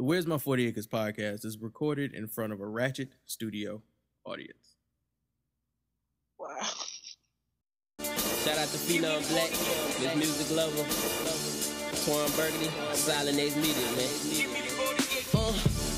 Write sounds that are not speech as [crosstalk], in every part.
The Where's My 40 Acres podcast is recorded in front of a ratchet studio audience. Wow. Shout out to Phenom Blak, this Music Lover, Twan Burgundy, Silent X Media, man. Uh,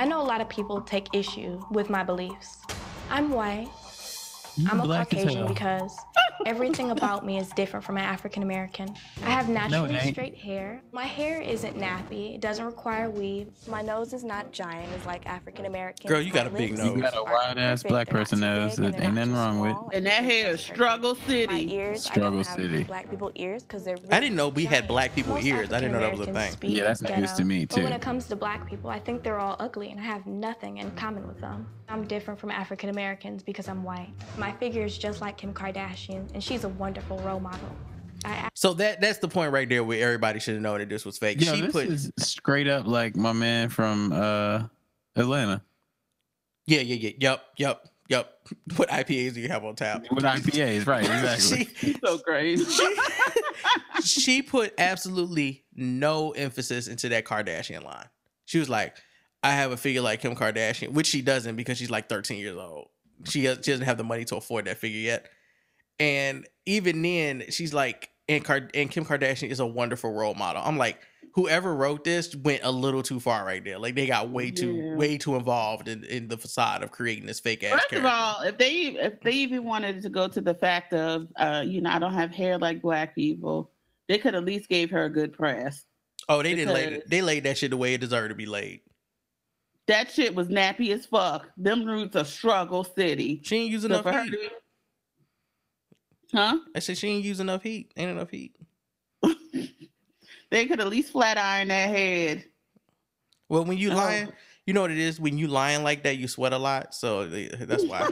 I know a lot of people take issue with my beliefs. I'm white. I'm a Caucasian because everything about me is different from an African American. I have naturally ain't. straight hair. My hair isn't nappy. It doesn't require weave. My nose is not giant as like African American. Girl, you got a big nose. You got a wide-ass black person nose that ain't nothing wrong with. And that hair is struggle My city. ears, I Struggle don't have City. black people ears because they're. I didn't know we had black people Most ears. I didn't know that was a thing. Yeah, that's news ghetto. to me, too. But when it comes to black people, I think they're all ugly and I have nothing in common with them. I'm different from African Americans because I'm white. My figure is just like Kim Kardashian, and she's a wonderful role model. I So that that's the point right there where everybody should have known that this was fake. Yo, she this put is straight up like my man from uh Atlanta. yeah, yeah, yeah, yep, yep, yep. What [laughs] IPAs do you have on tap? What IPAs, right, [laughs] exactly. [laughs] she, So crazy. she put absolutely no emphasis into that Kardashian line. She was like, I have a figure like Kim Kardashian, which she doesn't because she's like 13 years old. She, has, she doesn't have the money to afford that figure yet. And even then, she's like, and, Card- and Kim Kardashian is a wonderful role model. I'm like, whoever wrote this went a little too far right there. Like they got way too, Yeah. way too involved in, in the facade of creating this fake ass First character. of all, if they if they even wanted to go to the fact of uh, you know, I don't have hair like black people, they could at least gave her a good press. oh, they didn't lay they laid that shit the way it deserved to be laid. That shit was nappy as fuck. Them roots are struggle city. She ain't using So enough heat. to- Huh? I said she ain't using enough heat. Ain't enough heat. [laughs] They could at least flat iron that head. Well, when you Oh. lying, you know what it is. When you lying like that, you sweat a lot. So that's why.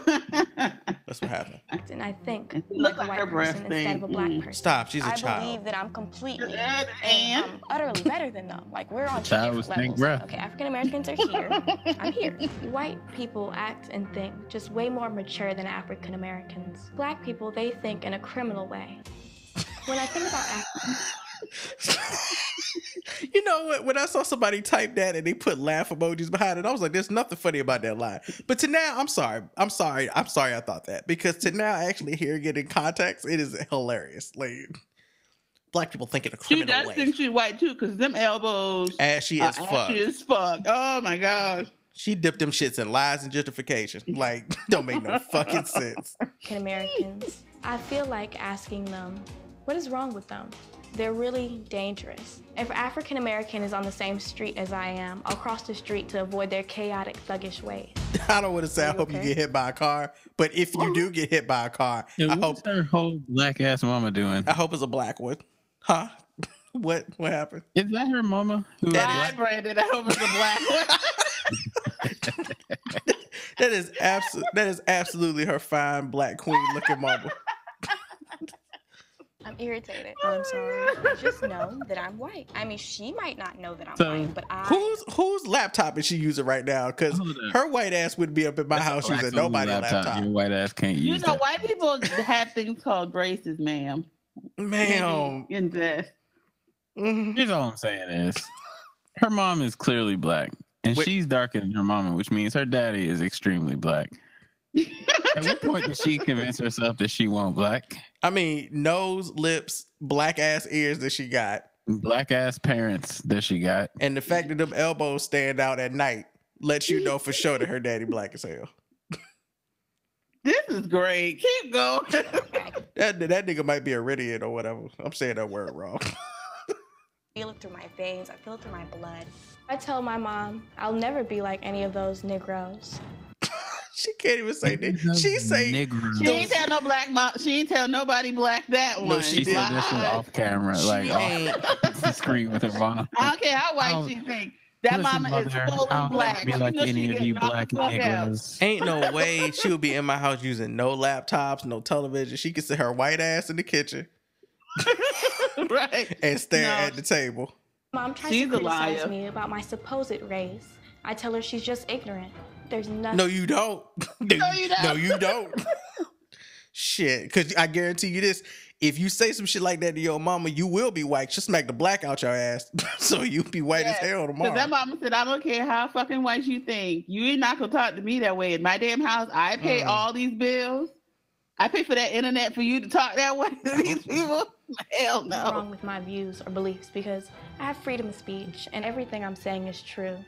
[laughs] that's what happened. and I think Look like a white her breath person instead of a black thing. person. Stop. She's a I child. I believe that I'm completely And- and um, utterly better than them. Like we're on two Child different levels. breath. Okay, African Americans are here. I'm here. White people act and think just way more mature than African Americans. Black people, they think in a criminal way. When I think about Af- [laughs] you know what? When I saw somebody type that and they put laugh emojis behind it, I was like, "There's nothing funny about that line." But to now, I'm sorry. I'm sorry. I'm sorry. I thought that because to now, actually hearing it in context, it is hilarious. Like black people think in a She criminal does way. think she's white too, because them elbows Ashy are as fuck. ashy as fuck. Oh my god. She dipped them shits in lies and justification. [laughs] Like, [laughs] don't make no fucking sense. African Americans, I feel like asking them, what is wrong with them? They're really dangerous. If African American is on the same street as I am, I'll cross the street to avoid their chaotic, thuggish ways. [laughs] I don't want to say I you hope you get hit by a car, but if you do get hit by a car, Yeah, I what's hope her whole black ass mama doing? I hope it's a black one. Huh? [laughs] what what happened? Is that her mama? Who is That Bye, black? Brandon. I hope it's a black one. [laughs] That is absolute that is absolutely her fine black queen looking mama. I'm irritated. I'm sorry. [laughs] Just know that I'm white. I mean, she might not know that I'm So, white, but I. Whose whose laptop is she using right now? Because her white ass would be up in my house Black using only nobody's laptop. Your white ass can't You use know, that. white people have things called braces, ma'am. Ma'am. [laughs] Invest. Mhm. Here's all I'm saying is, her mom is clearly black, and Wait. she's darker than her mama, which means her daddy is extremely black. At what point did she convince herself that she won't black? I mean, nose, lips, black ass ears that she got, Black ass parents that she got. and the fact that them elbows stand out at night lets you know for sure that her daddy black as hell. This is great. Keep going. That that nigga might be a Ridian or whatever. I'm saying that word wrong. feel it through my veins. I feel it through my blood. I tell my mom I'll never be like any of those Negroes. She can't even say that. She say Negro. She ain't tell no black mom. She ain't tell nobody black that one. No, She said Lie. this was off camera, like she off [laughs] the screen with her mom. I don't care how white Oh, she think. That Listen, mama mother, is I fully don't black. Be like any of you black the fuck out. niggas. Ain't no [laughs] way she would be in my house using no laptops, no television. She could sit her white ass in the kitchen [laughs] right. and stare No. at the table. Mom tries She's to criticize me about my supposed race. I tell her she's just ignorant. There's nothing. No, you don't. [laughs] No, you don't. No, you don't. shit, because I guarantee you this: if you say some shit like that to your mama, you will be white. She'll smack the black out your ass, [laughs] so you be white as Yeah, hell Because tomorrow. that mama said, I don't care how fucking white you think. You ain't not gonna talk to me that way. In my damn house, I pay Mm. all these bills. I pay for that internet for you to talk that way to these [laughs] people. Hell no. what's no. wrong with my views or beliefs because I have freedom of speech and everything I'm saying is true.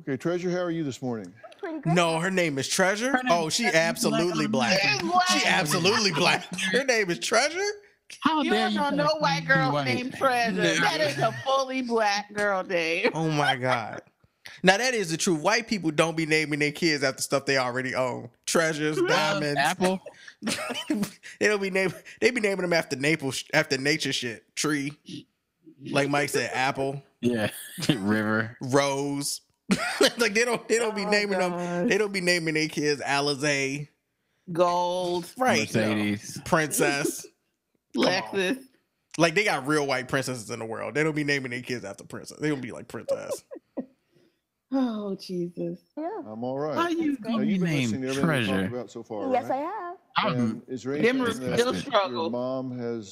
Okay, Treasure, how are you this morning? Pretty good. no, her name is Treasure. Name Oh, she Treasure. absolutely black. Black. She absolutely black. Her name is Treasure. How You dare don't know you? no white girl white? named Treasure. No. That is a fully black girl name. Oh my god. Now that is the truth. White people don't be naming their kids after stuff they already own. Treasures, diamonds. Apple. [laughs] they don't be name. They be naming them after Naples, after nature shit. Tree, like Mike said, apple, Yeah. [laughs] River. rose. [laughs] like they don't. They don't be Oh, naming them. They don't be naming their kids Alizé, Gold, right? Mercedes. [laughs] Princess. Lexus. Like they got real white princesses in the world. They don't be naming their kids after princess. They don't be like princess. [laughs] Oh Jesus. Yeah, I'm all right. How you Now, You named listening to everything we've Treasure. about so far, Yes, I right? have. I'm And is there Them anything that still your struggle. mom has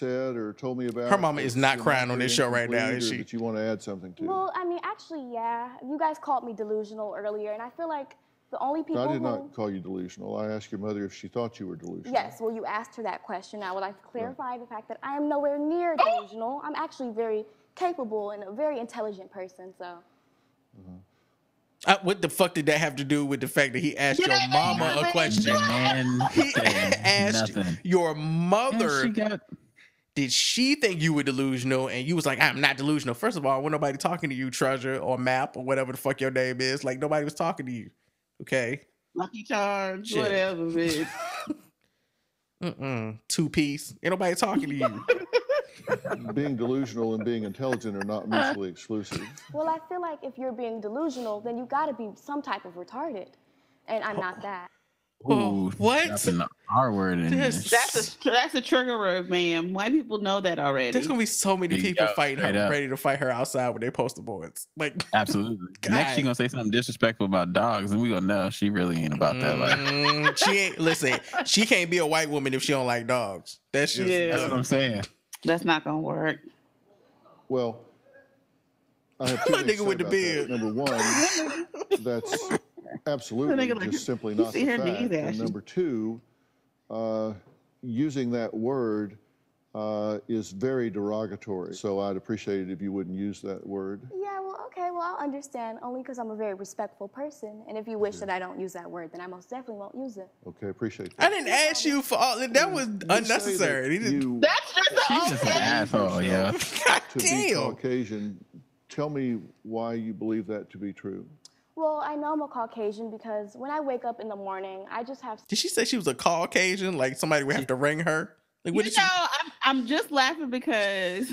said or told me about? Her mama is not crying on this show right now, incomplete is she? That you want to add something to? Well, I mean, actually, yeah. You guys called me delusional earlier, and I feel like the only people I did who. not call you delusional. I asked your mother if she thought you were delusional. Yes, well, you asked her that question. I would like to clarify the fact that I am nowhere near delusional. I'm actually very capable and a very intelligent person, so. Uh, what the fuck did that have to do with the fact that he asked Did your mama a question? Man [laughs] He asked nothing. your And mother, she got did she think you were delusional? And you was like, I'm not delusional. First of all, when nobody talking to you, Treasure or Map or whatever the fuck your name is, like nobody was talking to you. Okay. Lucky Charms, Shit. whatever, [laughs] bitch. Mm-mm. Two piece. Ain't nobody talking to you. [laughs] being delusional and being intelligent are not mutually exclusive. Well, I feel like if you're being delusional, then you gotta be some type of retarded. And I'm Oh. not that. Oh, Ooh, what? R word in This- That's a that's a trigger word, ma'am. White people know that already. There's gonna be so many There people go, fighting her, up. ready to fight her outside with their poster boards. Like, [laughs] Absolutely. Next, she gonna say something disrespectful about dogs, and we gonna know she really ain't about that life. mm, [laughs] she ain't. Listen, she can't be a white woman if she don't like dogs. That's just. Yeah. That's what I'm saying. That's not gonna work. Well, I have [laughs] two That things nigga with the about that. Number one, that's absolutely That nigga like- just simply not the fact. And number two, uh, using that word uh, is very derogatory. So I'd appreciate it if you wouldn't use that word. Yeah, well, okay, well, I'll understand, only because I'm a very respectful person. And if you wish that I don't use that word, then I most definitely won't use it. Okay, appreciate that. I didn't ask you for all that. Was You say that unnecessary. You, [laughs] That's just She's the just an asshole, yeah. [laughs] God to be. Caucasian, tell me why you believe that to be true. Well, I know I'm a Caucasian because when I wake up in the morning, I just have Did she say she was a Caucasian? Like somebody would have to ring her? Like what you did she? know, I'm, I'm just laughing because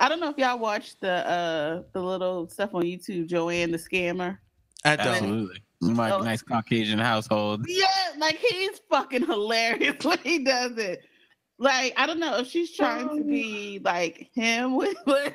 I don't know if y'all watched the uh the little stuff on YouTube, Joanne the scammer. I don't. Absolutely. My Oh. nice Caucasian household. Yeah, like he's fucking hilarious [laughs] when he does it. Like I don't know if she's trying to be like him [laughs] with, with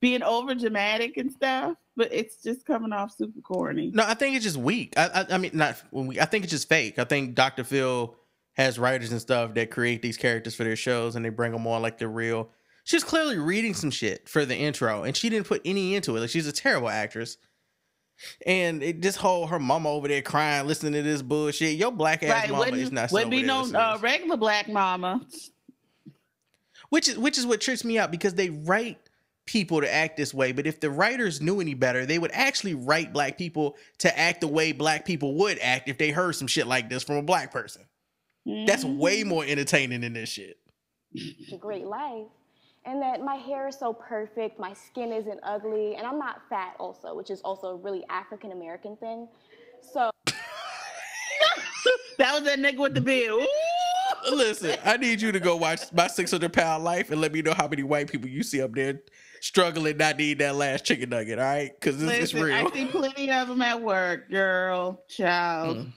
being over dramatic and stuff, but it's just coming off super corny. No, I think it's just weak. I, I, I mean, not when we. I think it's just fake. I think Dr. Phil has writers and stuff that create these characters for their shows, and they bring them on like they're real. She's clearly reading some shit for the intro, and she didn't put any into it. Like she's a terrible actress. And it, this whole her mama over there crying, listening to this bullshit. Your black ass Right? mama Wouldn't, is not. wouldn't be no uh, regular black mama. which is which is what trips me out because they write people to act this way but if the writers knew any better they would actually write black people to act the way black people would act if they heard some shit like this from a black person that's Mhm. way more entertaining than this shit a great life. and that my hair is so perfect, my skin isn't ugly, and I'm not fat also, which is also a really African American thing. So [laughs] That was that nigga with the beard. Ooh. Listen, I need you to go watch my 600 pound life and let me know how many white people you see up there struggling not to eat that last chicken nugget, all right? Because this is real. I see plenty of them at work, girl, child. Mm.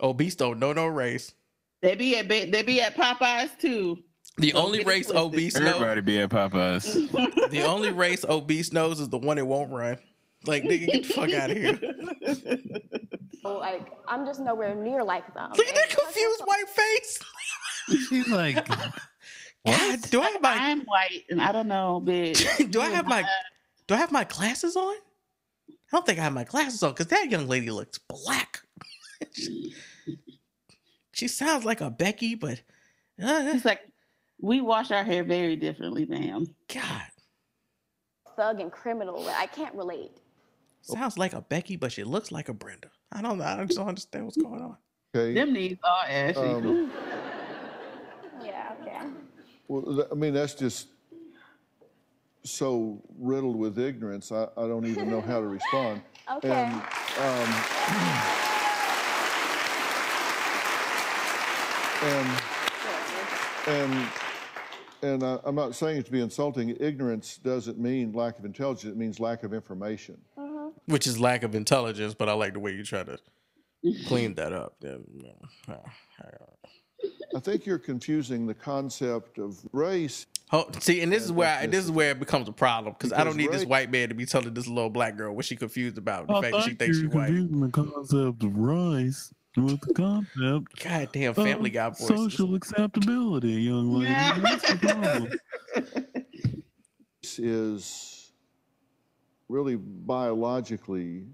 Obese don't know no race. They be at they be at Popeyes too. The Don't only race twisted. obese knows, Everybody be at Popeyes. [laughs] the only race obese knows is the one that won't run. Like, nigga, get the fuck out of here. [laughs] like I'm just nowhere near like them. Look at that confused white face. She's like, [laughs] God, do I have my I'm white, and I don't know, bitch. [laughs] do I have my do I have my glasses on? I don't think I have my glasses on because that young lady looks black. she, [laughs] she sounds like a Becky, but uh, It's like we wash our hair very differently, ma'am. God, thug and criminal. but I can't relate. sounds like a Becky, but she looks like a Brenda. I don't know. I just don't understand what's going on. Okay. Them knees are ashy. Um, [laughs] Yeah, okay. Well, I mean, that's just so riddled with ignorance. I, I don't even know how to respond. [laughs] Okay. And, um, and, and, and I, I'm not saying it to be insulting. Ignorance doesn't mean lack of intelligence. It means lack of information. Which is lack of intelligence, but I like the way you try to clean that up. Yeah, yeah. I think you're confusing the concept of race. Oh, see, and this is where I, this is where it becomes a problem because I don't Because need this white man to be telling this little black girl what she confused about the I fact that she thinks she's you're white. confusing the concept of rice with the concept God damn, Family of Guy voices. social acceptability, young lady. That's the problem. This is really biologically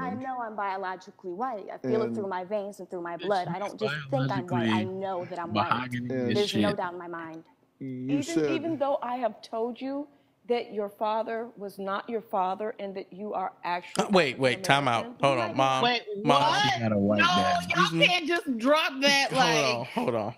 I know I'm biologically white. I feel it through my veins and through my blood. I don't just think I'm white. I know that I'm white. Mahogany And- is There's no doubt in my mind. You even said even though I have told you that your father was not your father and that you are actually Uh, wait, wait, time out. Hold on, mom. Wait, mom. what? Got a white No, dad. y'all can't just drop that Like, Hold on, hold on,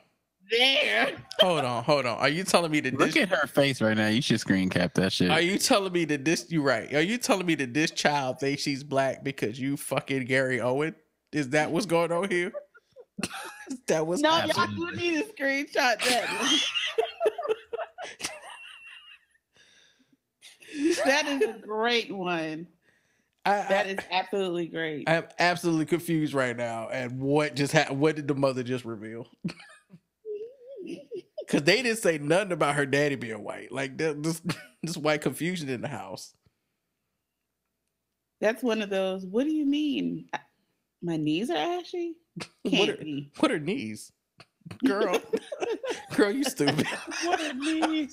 there. hold on, hold on. Are you telling me that Look at her face right now. You should screen cap that shit. Are you telling me that this? You right? Are you telling me that this child thinks she's black because you fucking Gary Owen? Is that what's going on here? [laughs] that was No, y'all do need to screenshot that. [laughs] that is a great one. I, That I- is absolutely great. I'm absolutely confused right now. And what just happened? What did the mother just reveal? [laughs] Because they didn't say nothing about her daddy being white. Like this, [laughs] this white confusion in the house. That's one of those. What do you mean? My knees are ashy. [laughs] What Can't are, be. what are knees, girl? [laughs] girl, you stupid. What are knees?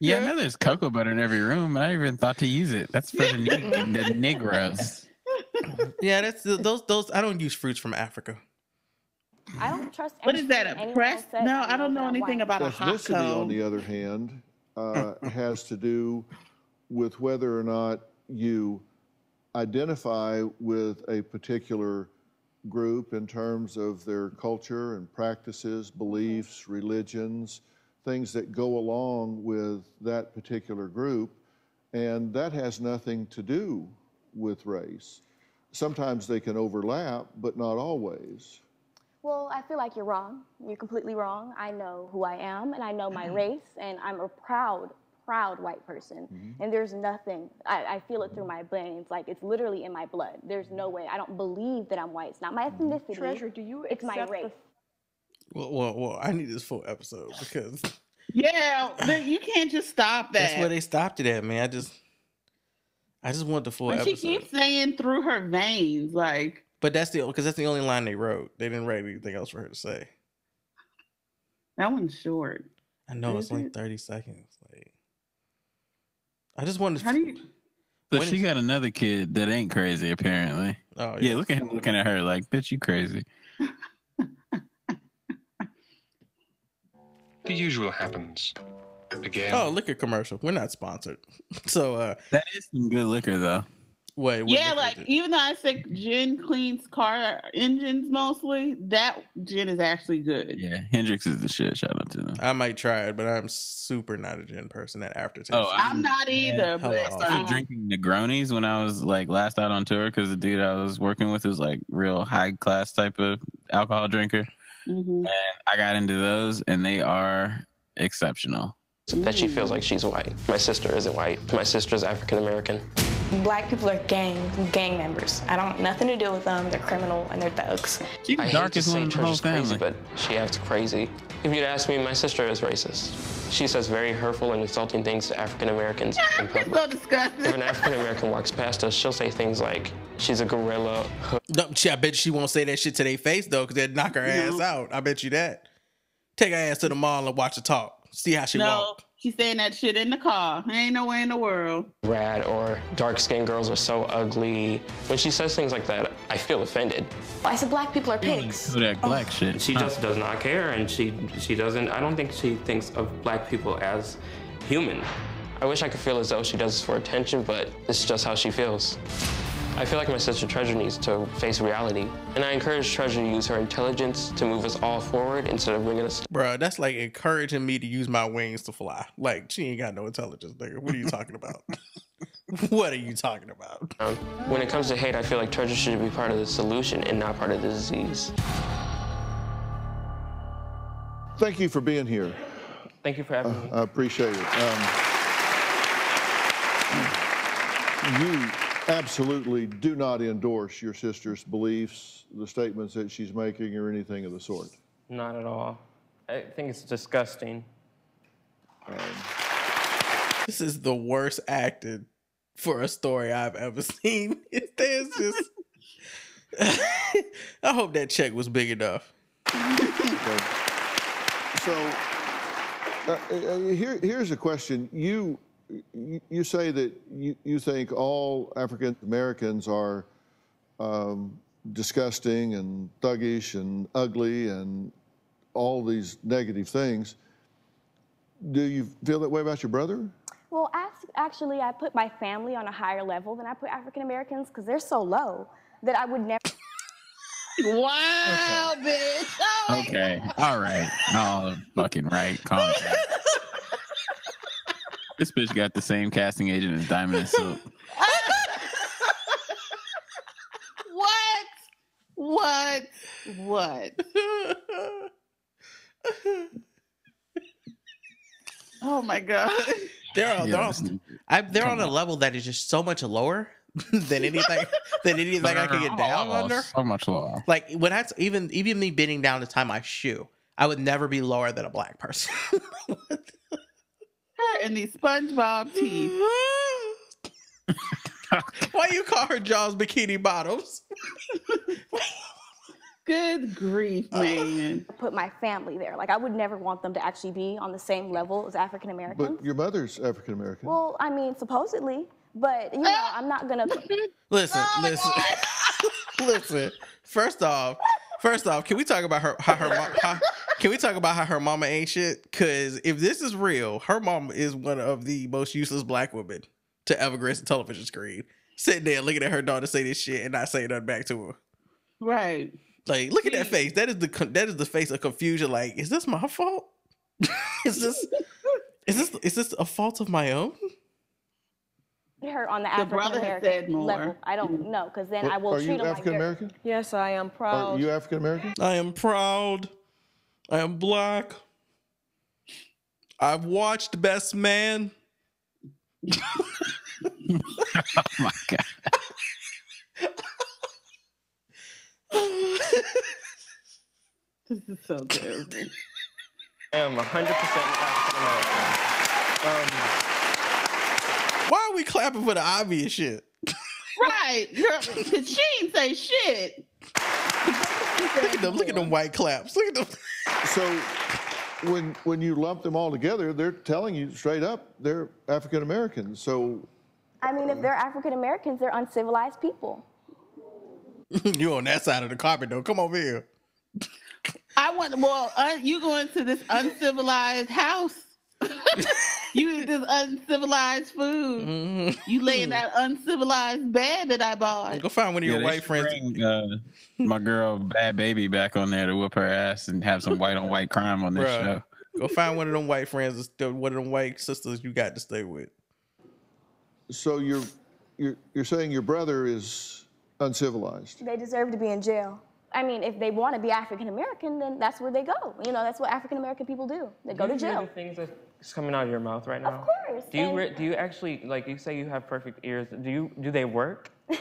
yeah, I know there's cocoa butter in every room. and I even thought to use it. That's for the, neg- the Negroes. [laughs] Yeah, that's those those. I don't use fruits from Africa. I don't trust. What is that? A press? No, I don't know anything white. about a hot Ethnicity, on the other hand, uh, has to do with whether or not you identify with a particular group in terms of their culture and practices, beliefs, religions, things that go along with that particular group. And that has nothing to do with race. Sometimes they can overlap, but not always. Well, I feel like you're wrong. You're completely wrong. I know who I am and I know my mm-hmm. race, and I'm a proud, proud white person. Mm-hmm. And there's nothing, I, I feel it through mm-hmm. my veins. Like it's literally in my blood. There's no way. I don't believe that I'm white. It's not my ethnicity. Treasure, do you It's my race. the Well, well, well. I need this full episode because [laughs] Yeah, but you can't just stop that. that's where they stopped it at, man. I just, I just want the full But she keeps saying through her veins, like But that's the because that's the only line they wrote. They didn't write anything else for her to say. that one's short. I know it's Is only it? thirty seconds. Like, I just wanted. To How do you? So she is- got another kid that ain't crazy, apparently. Oh yeah. Yeah, look at him looking at her like, bitch, you crazy. The usual happens. Again. Oh, liquor commercial. We're not sponsored, [laughs] so uh, That is some good liquor, though. Wait, what Yeah, like is even though I think gin cleans car engines mostly, that gin is actually good. Yeah, Hendrick's is the shit. Shout out to them. I might try it, but I'm super not a gin person. That aftertaste. Oh, I'm not either, but I started um, drinking Negronis when I was like last out on tour because the dude I was working with was like real high class type of alcohol drinker. mhm. I got into those and they are exceptional. That she feels like she's white. My sister isn't white. My sister's African American. Black people are gang gang members. I don't nothing to do with them. They're criminal and they're thugs. She's I the hate to darkest say one in the whole Trisha's crazy, but she acts crazy. If you'd ask me, my sister is racist. She says very hurtful and insulting things to African Americans in [laughs] public. so If disgusting. an African American walks past us, she'll say things like, she's a gorilla, No, she- I bet she won't say that shit to their face though, because they'd knock her ass out. I bet you that. Take her ass to the mall and watch her talk. See how she no, walk. she's saying that shit in the car. There Ain't no way in the world. rad, or dark skinned girls are so ugly. When she says things like that, I feel offended. I said black people are pigs. Kodak Black oh. shit. She Huh. just does not care, and she she doesn't. I don't think she thinks of black people as human. I wish I could feel as though she does this for attention, but it's just how she feels. I feel like my sister Treasure needs to face reality, and I encourage Treasure to use her intelligence to move us all forward instead of bringing us Bruh, that's like encouraging me to use my wings to fly. Like, she ain't got no intelligence, nigga. What are you talking about? [laughs] what are you talking about? down. When it comes to hate, I feel like Treasure should be part of the solution and not part of the disease. Thank you for being here. Thank you for having me. I appreciate it. Um, [clears throat] you absolutely do not endorse your sister's beliefs, the statements that she's making, or anything of the sort. Not at all. I think it's disgusting. This is the worst acted for a story I've ever [laughs] seen. It's, there's just. [laughs] I hope that check was big enough. Okay. [laughs] So, uh, uh, here, here's a question. You, you, you say that you, you think all African Americans are um, disgusting and thuggish and ugly and all these negative things. Do you feel that way about your brother? Well, actually, I put my family on a higher level than I put African Americans because they're so low that I would never. Wow, bitch. Oh, Okay. All right. Oh, fucking right. Calm down. This bitch got the same casting agent as Diamond and Silk. What? What? What? Oh my god. They're, on- they're, Yeah, on, listen. I, they're on a level that is just so much lower [laughs] than anything than anything I could get down Oh, under. So much lower. Like when I even even me bending down to tie my shoe, I would never be lower than a black person. [laughs] Her and these SpongeBob teeth. [laughs] Why you call her Jaws bikini bottoms? [laughs] Good grief, uh, man. Put my family there. Like I would never want them to actually be on the same level as African Americans. But your mother's African American. Well, I mean, supposedly, but you know, I'm not gonna. [laughs] Listen, Oh listen, listen. First off, first off, can we talk about her how her mom? How, can we talk about how her mama ain't shit? Because if this is real, her mama is one of the most useless black women to ever grace a television screen. Sitting there looking at her daughter say this shit and not saying nothing back to her. Right. Like, look at that face. That is the that is the face of confusion. Like, is this my fault? [laughs] is this is this is this a fault of my own? her on the The African brother has said American more. level. I don't know, because then I will are treat you them African American? Yes, I am Are proud. you African American? I am proud. I am black. I've watched Best Man. [laughs] Oh my god. This is so terrible. I am 100% African American. Um, Why are we clapping for the obvious shit? right. Girl, 'cause she ain't say shit. Look at them. Look at them white claps. Look at them. [laughs] So when when you lump them all together, they're telling you straight up they're African Americans. So I mean, if they're African Americans, they're uncivilized people. [laughs] you on that side of the carpet though. Come over here. I want. Well, uh, you going to this uncivilized house? [laughs] you eat this uncivilized food. Mm-hmm. You lay in that uncivilized bed that I bought. Go find one of your they white friends. bring, uh, my girl Bad Baby back on there to whoop her ass and have some white on white crime on this Bruh. show. Go find one of them white friends, one of them white sisters you got to stay with. So you're you're you're saying your brother is uncivilized. They deserve to be in jail. I mean, if they want to be African American, then that's where they go. You know, that's what African American people do. They go Do to jail. The things that's coming out of your mouth right now. Of course. Do you re- do you actually like you say you have perfect ears? Do you do they work? [laughs]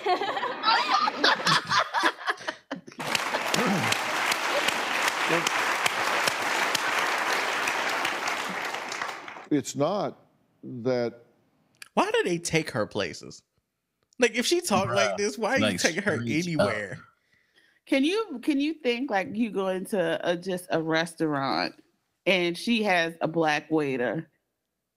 It's not that Why do they take her places? Like if she talk like this, why are you taking her straight anywhere? Can you can you think like you go into a, just a restaurant and she has a black waiter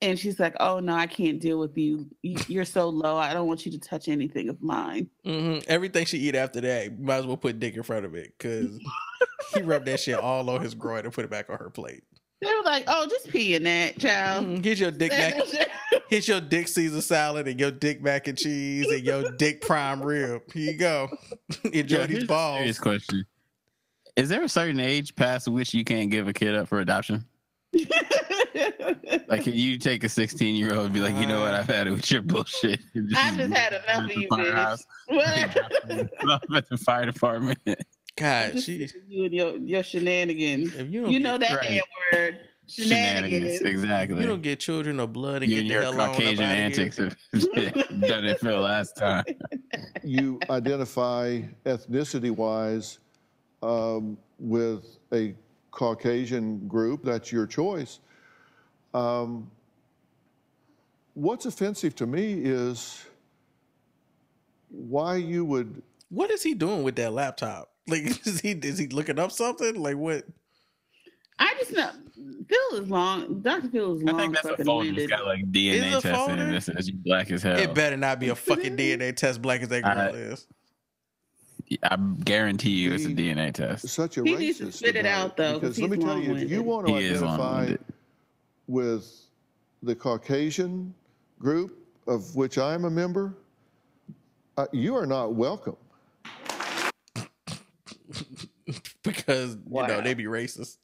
and she's like, "Oh no, I can't deal with you. You- You're so low. I don't want you to touch anything of mine." hmm Everything she eat after that, might as well put dick in front of it because he rubbed that shit all on his groin and put it back on her plate. They were like, "Oh, just pee in that, child." Mhm. Here's your dick mac. Here's [laughs] your dick Caesar salad and your dick mac and cheese and your dick prime rib. Here you go. [laughs] Enjoy Yo, these balls. Serious question. Is there a certain age past which you can't give a kid up for adoption? Like, can you take a 16 year old and be like, you know what, I've had it with your bullshit? [laughs] I just had enough of you, bitch. Up [laughs] [laughs] at the fire department. God, she. you and your, your shenanigans. If You, you don't know that right. damn word. Shenanigans, Shenanigans. exactly. You don't get children or blood and You get and the your hell on Caucasian outta here. antics have done it for the last time. you identify ethnicity wise um, with a Caucasian group, that's your choice. Um, what's offensive to me is why you would What is he doing with that laptop? Like, [laughs] is he is he looking up something? Like what? I just know Phil is long. Dr. Phil is long. I think that's a fucking folder that's winded. got like DNA testing folder? and it says black as hell. It better not be a fucking DNA test black as that girl I- is. I guarantee you it's a DNA test. such a He racist needs to spit it out, though. Because let me tell you, if you want to He identify with the Caucasian group of which I'm a member, uh, you are not welcome. [laughs] because you know Wow. they be racist.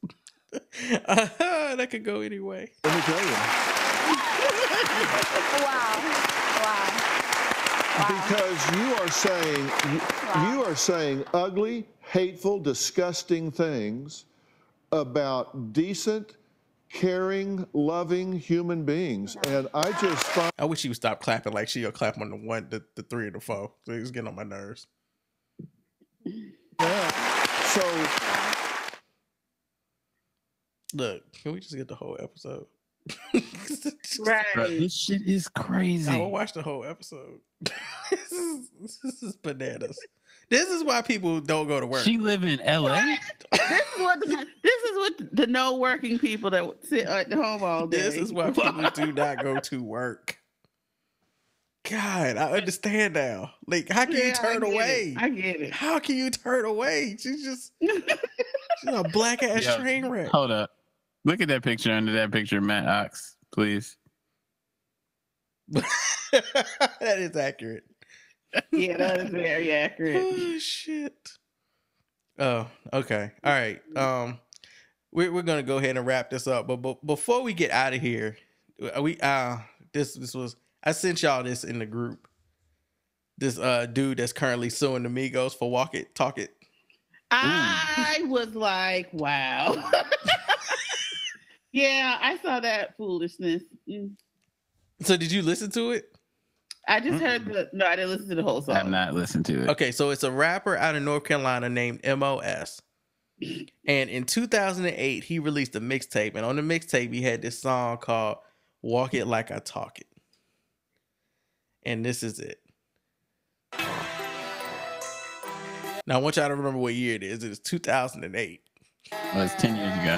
uh, [laughs] that could go anyway. Let me tell you. [laughs] Wow. Wow. Because you are saying you, you are saying ugly, hateful, disgusting things about decent, caring, loving human beings, and I just find I wish she would stop clapping like she'll clap on the one, the, the three, and the four. So it's getting on my nerves. that so. Look, can we just get the whole episode? Bro, Right. this shit is crazy. I will watch the whole episode. [laughs] this, is, this is bananas. This is why people don't go to work. She live in LA. this is what the, this is what the no working people that sit at home all day. This is why people do not go to work. God, I understand now. Like, how can Yeah, you I turn it. away? I get it. How can you turn away? She's just [laughs] she's a black ass Yo, train wreck. Hold up. Look at that picture under that picture, Matt Ox, please. [laughs] that is accurate. Yeah, that is very accurate. [laughs] Oh shit. Oh, okay. All right. Um we're we're gonna go ahead and wrap this up. But, but before we get out of here, we uh this this was I sent y'all this in the group. This uh dude that's currently suing the Migos for walk it, talk it. I was like, wow. [laughs] yeah, I saw that foolishness. Mm. So did you listen to it? I just heard the no, I didn't listen to the whole song. I have song. not listened to it. Okay, so it's a rapper out of North Carolina named MOS. And in 2008, he released a mixtape. And on the mixtape, he had this song called Walk It Like I Talk It. And this is it. Now, I want y'all to remember what year it is. It is 2008. Well, it's 10 years ago.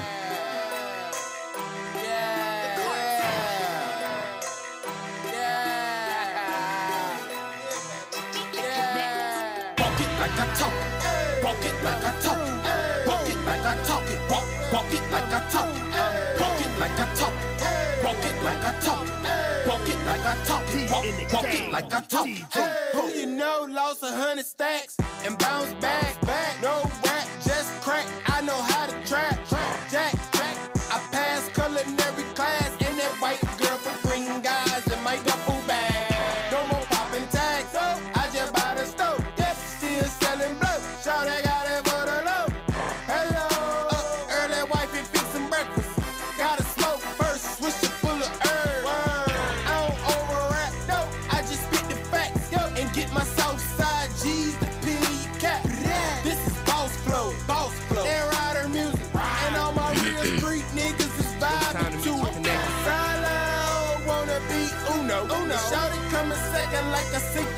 like I talk it. Walk it like I talk it. Walk it like I talk it. Walk, walk it like I talk it. Walk it like I talk it. Walk it like I talk it. Walk it like I talk it. Walk, walk it like I talk it. Who you know lost a hundred stacks and bounced back? back. No way.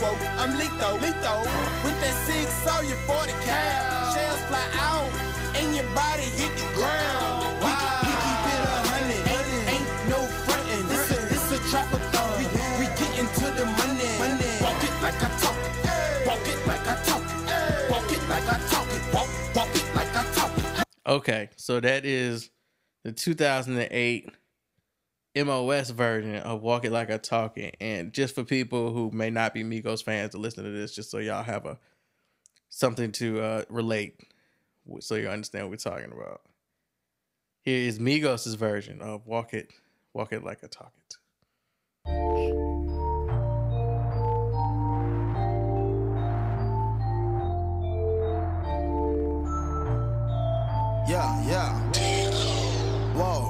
Like a sequel. I'm lethal, lethal. With that six, saw you 40 cal. Shells fly out, and your body hit the ground. We, we keep it a hundred, ain't, ain't no frontin'. This a, this a trapper thought. We, we get into the money. money. Walk it like I talk it. Walk it like I talk it. Walk it like I talk it. Walk, walk it like I talk it. Okay, so that is the 2008 MOS version of Walk It Like I Talk It. And just for people who may not be Migos fans to listen to this, just so y'all have a something to uh, relate, so you understand what we're talking about. Here is Migos' version of Walk It, Walk It Like I Talk It. Yeah, yeah. Whoa,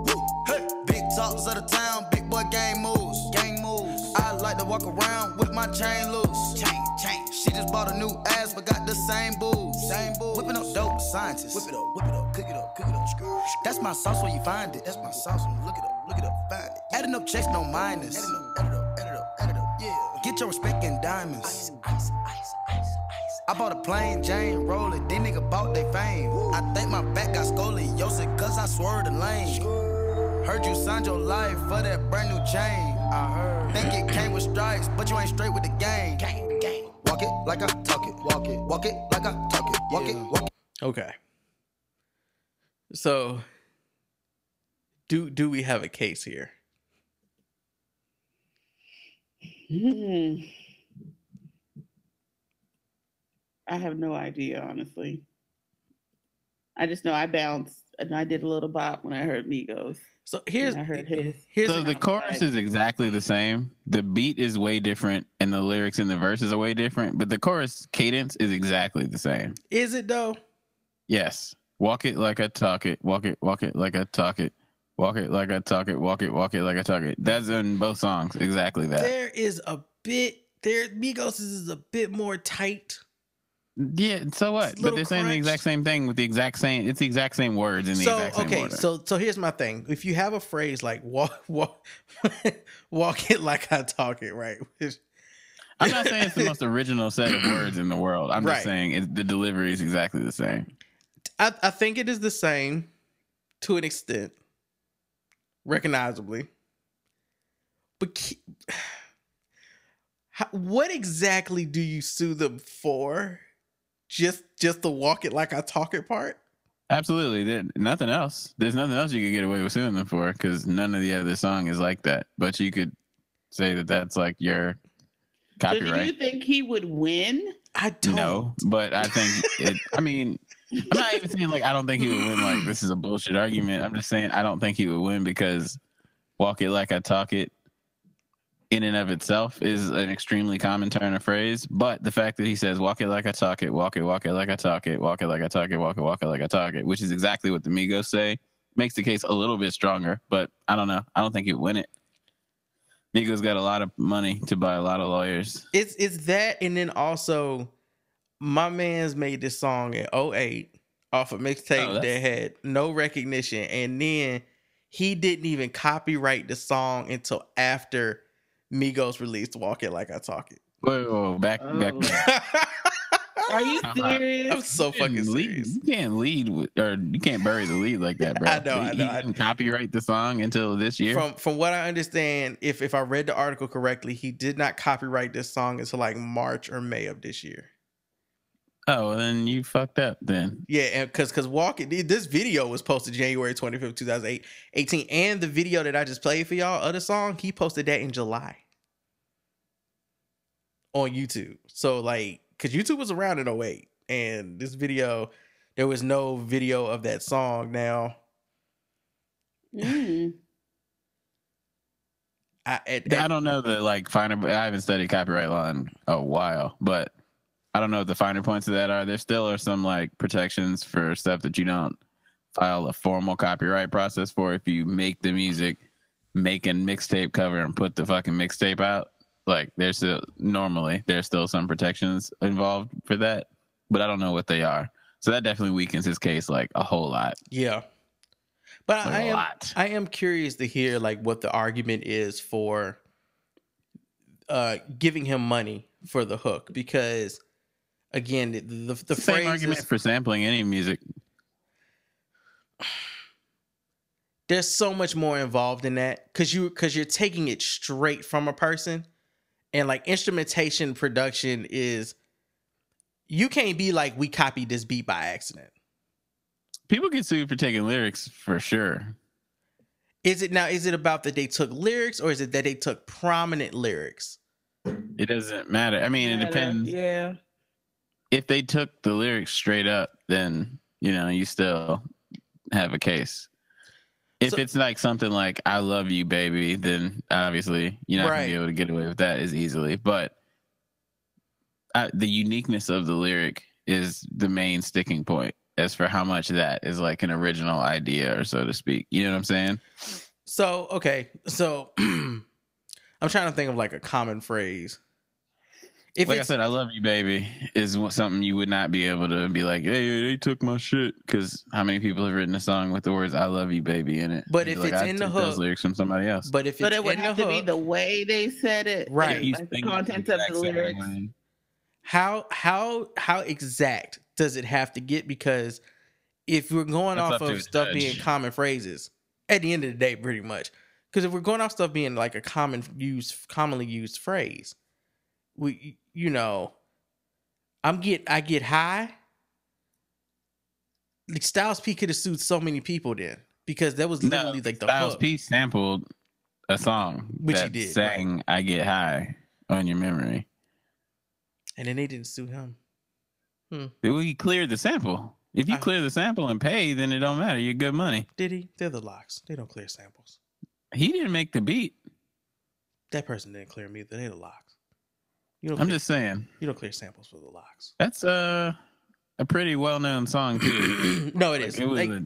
Woo. Talks of the town, big boy gang moves. Gang moves. I like to walk around with my chain loose. Chain, chain. She just bought a new ass, but got the same booze. Same booze. Whipping up dope, scientists. Whip it up, whip it up, cook it up, cook it up. Screw. That's my sauce where you find it. That's my sauce. When look it up, look it up, find it. Adding up checks, no minus. Adding up, add it up, add it up, add it up. Yeah. Get your respect in diamonds. Ice, ice, ice, ice, ice. I bought a plain Jane rolling, these nigga bought they fame. I think my back got scoliosis cause I swerved the lane. Heard you signed your life for that brand new chain. I heard. Think it came with stripes, but you ain't straight with the game. Gang, gang. Walk it like I talk it. Walk it. Walk it like I talk it. Walk it. Walk it. Okay. So do do we have a case here? Hmm. I have no idea, honestly. I just know I bounced and I did a little bop when I heard Migos. So here's I heard his. so the chorus is exactly the same. The beat is way different, and the lyrics and the verses are way different. But the chorus cadence is exactly the same. Is it though? Yes. Walk it like I talk it. Walk it. Walk it like I talk it. Walk it like I talk it. Walk it. Walk it like I talk it. That's in both songs. Exactly that. There is a bit there Migos is a bit more tight. Yeah. So what? But they're saying the exact same thing with the exact same. It's the exact same words in the So exact same okay, order. so so here's my thing. If you have a phrase like walk walk [laughs] walk it like I talk it, right? Which- I'm not saying it's the most original set of words in the world. I'm Right. just saying it, the delivery is exactly the same. I, I think it is the same to an extent, recognizably. But [sighs] how, what exactly do you sue them for? Just just the walk it like I talk it part? Absolutely. There, nothing else. There's nothing else you could get away with suing them for because none of the other song is like that. But you could say that that's like your So do copyright. you think he would win? I don't. No, but I think it. I mean, I'm not even saying like I don't think he would win. Like this is a bullshit argument. I'm just saying I don't think he would win because "walk it like I talk it" in and of itself is an extremely common turn of phrase. But the fact that he says "walk it like I talk it," "walk it, walk it like I talk it," "walk it like I talk it," "walk it, walk it like I talk it," which is exactly what the Migos say, makes the case a little bit stronger. But I don't know. I don't think he'd win it. Migos got a lot of money to buy a lot of lawyers. It's it's that and then also my man's made this song in 08 off a mixtape Oh, that had no recognition and then he didn't even copyright the song until after Migos released "Walk It Like I Talk It." Whoa, whoa, back, back. Oh. [laughs] Are you serious? I'm so fucking You can't lead- serious. You can't lead with, or you can't bury the lead like that, [laughs] bro. I know, I He- know, He didn't copyright the song until this year. From from what I understand, if if I read the article correctly, he did not copyright this song until like March or May of this year. Oh, then you fucked up. Then Yeah, because because walking this video was posted January twenty fifth, two thousand eighteen, and the video that I just played for y'all, other song, he posted that in July on YouTube. So like, because YouTube was around in 08, and this video, there was no video of that song. Now, Mm. I at, I don't know the like finer. I haven't studied copyright law in a while, but I don't know what the finer points of that are. There still are some like protections for stuff that you don't file a formal copyright process for. If you make the music, make a mixtape cover and put the fucking mixtape out, like there's still normally there's still some protections involved for that, but I don't know what they are. So that definitely weakens his case like a whole lot. Yeah. But Like I am lot. I am curious to hear like what the argument is for uh giving him money for the hook because again the the, the Same phrase argument is, for sampling any music. there's so much more involved in that cuz you cuz you're taking it straight from a person and like instrumentation production is you can't be like we copied this beat by accident. People get sued for taking lyrics for sure. Is it now is it about that they took lyrics or is it that they took prominent lyrics? It doesn't matter. I mean, it Yeah, depends. Yeah. If they took the lyrics straight up, then you know you still have a case. If So- it's like something like "I love you, baby," then obviously you're not Right. gonna be able to get away with that as easily. But uh, the uniqueness of the lyric is the main sticking point. As for how much that is like an original idea, or so to speak, you know what I'm saying? So okay, so [clears throat] I'm trying to think of like a common phrase. If like I said, I love you, baby, is something you would not be able to be like, hey, they took my shit. Because how many people have written a song with the words "I love you, baby" in it? But if like, it's I in the took those hook- lyrics from somebody else. but if it's But it would in have the to be the way they said it. Right. like, the think content of the lyrics. way. how how how exact does it have to get? Because if we're going That's off of stuff judge. being common phrases, at the end of the day, pretty much. Because if we're going off stuff being like a common used, commonly used phrase, we you know, I'm get I get high. Like Styles P could have sued so many people then because that was literally like the Styles hook. P sampled a song Which he that did, sang "I Get High" on your memory. and then they didn't sue him. Hmm. Well, He cleared the sample. If you I- clear the sample and pay, then it don't matter. You're good money. Did he? They're the locks. They don't clear samples. He didn't make the beat. That person didn't clear me. They're the locks. You don't. I'm clear, just saying. You don't clear samples for the locks. That's uh, a pretty well-known song too. [clears throat] no, it Like, is. It was Like, a,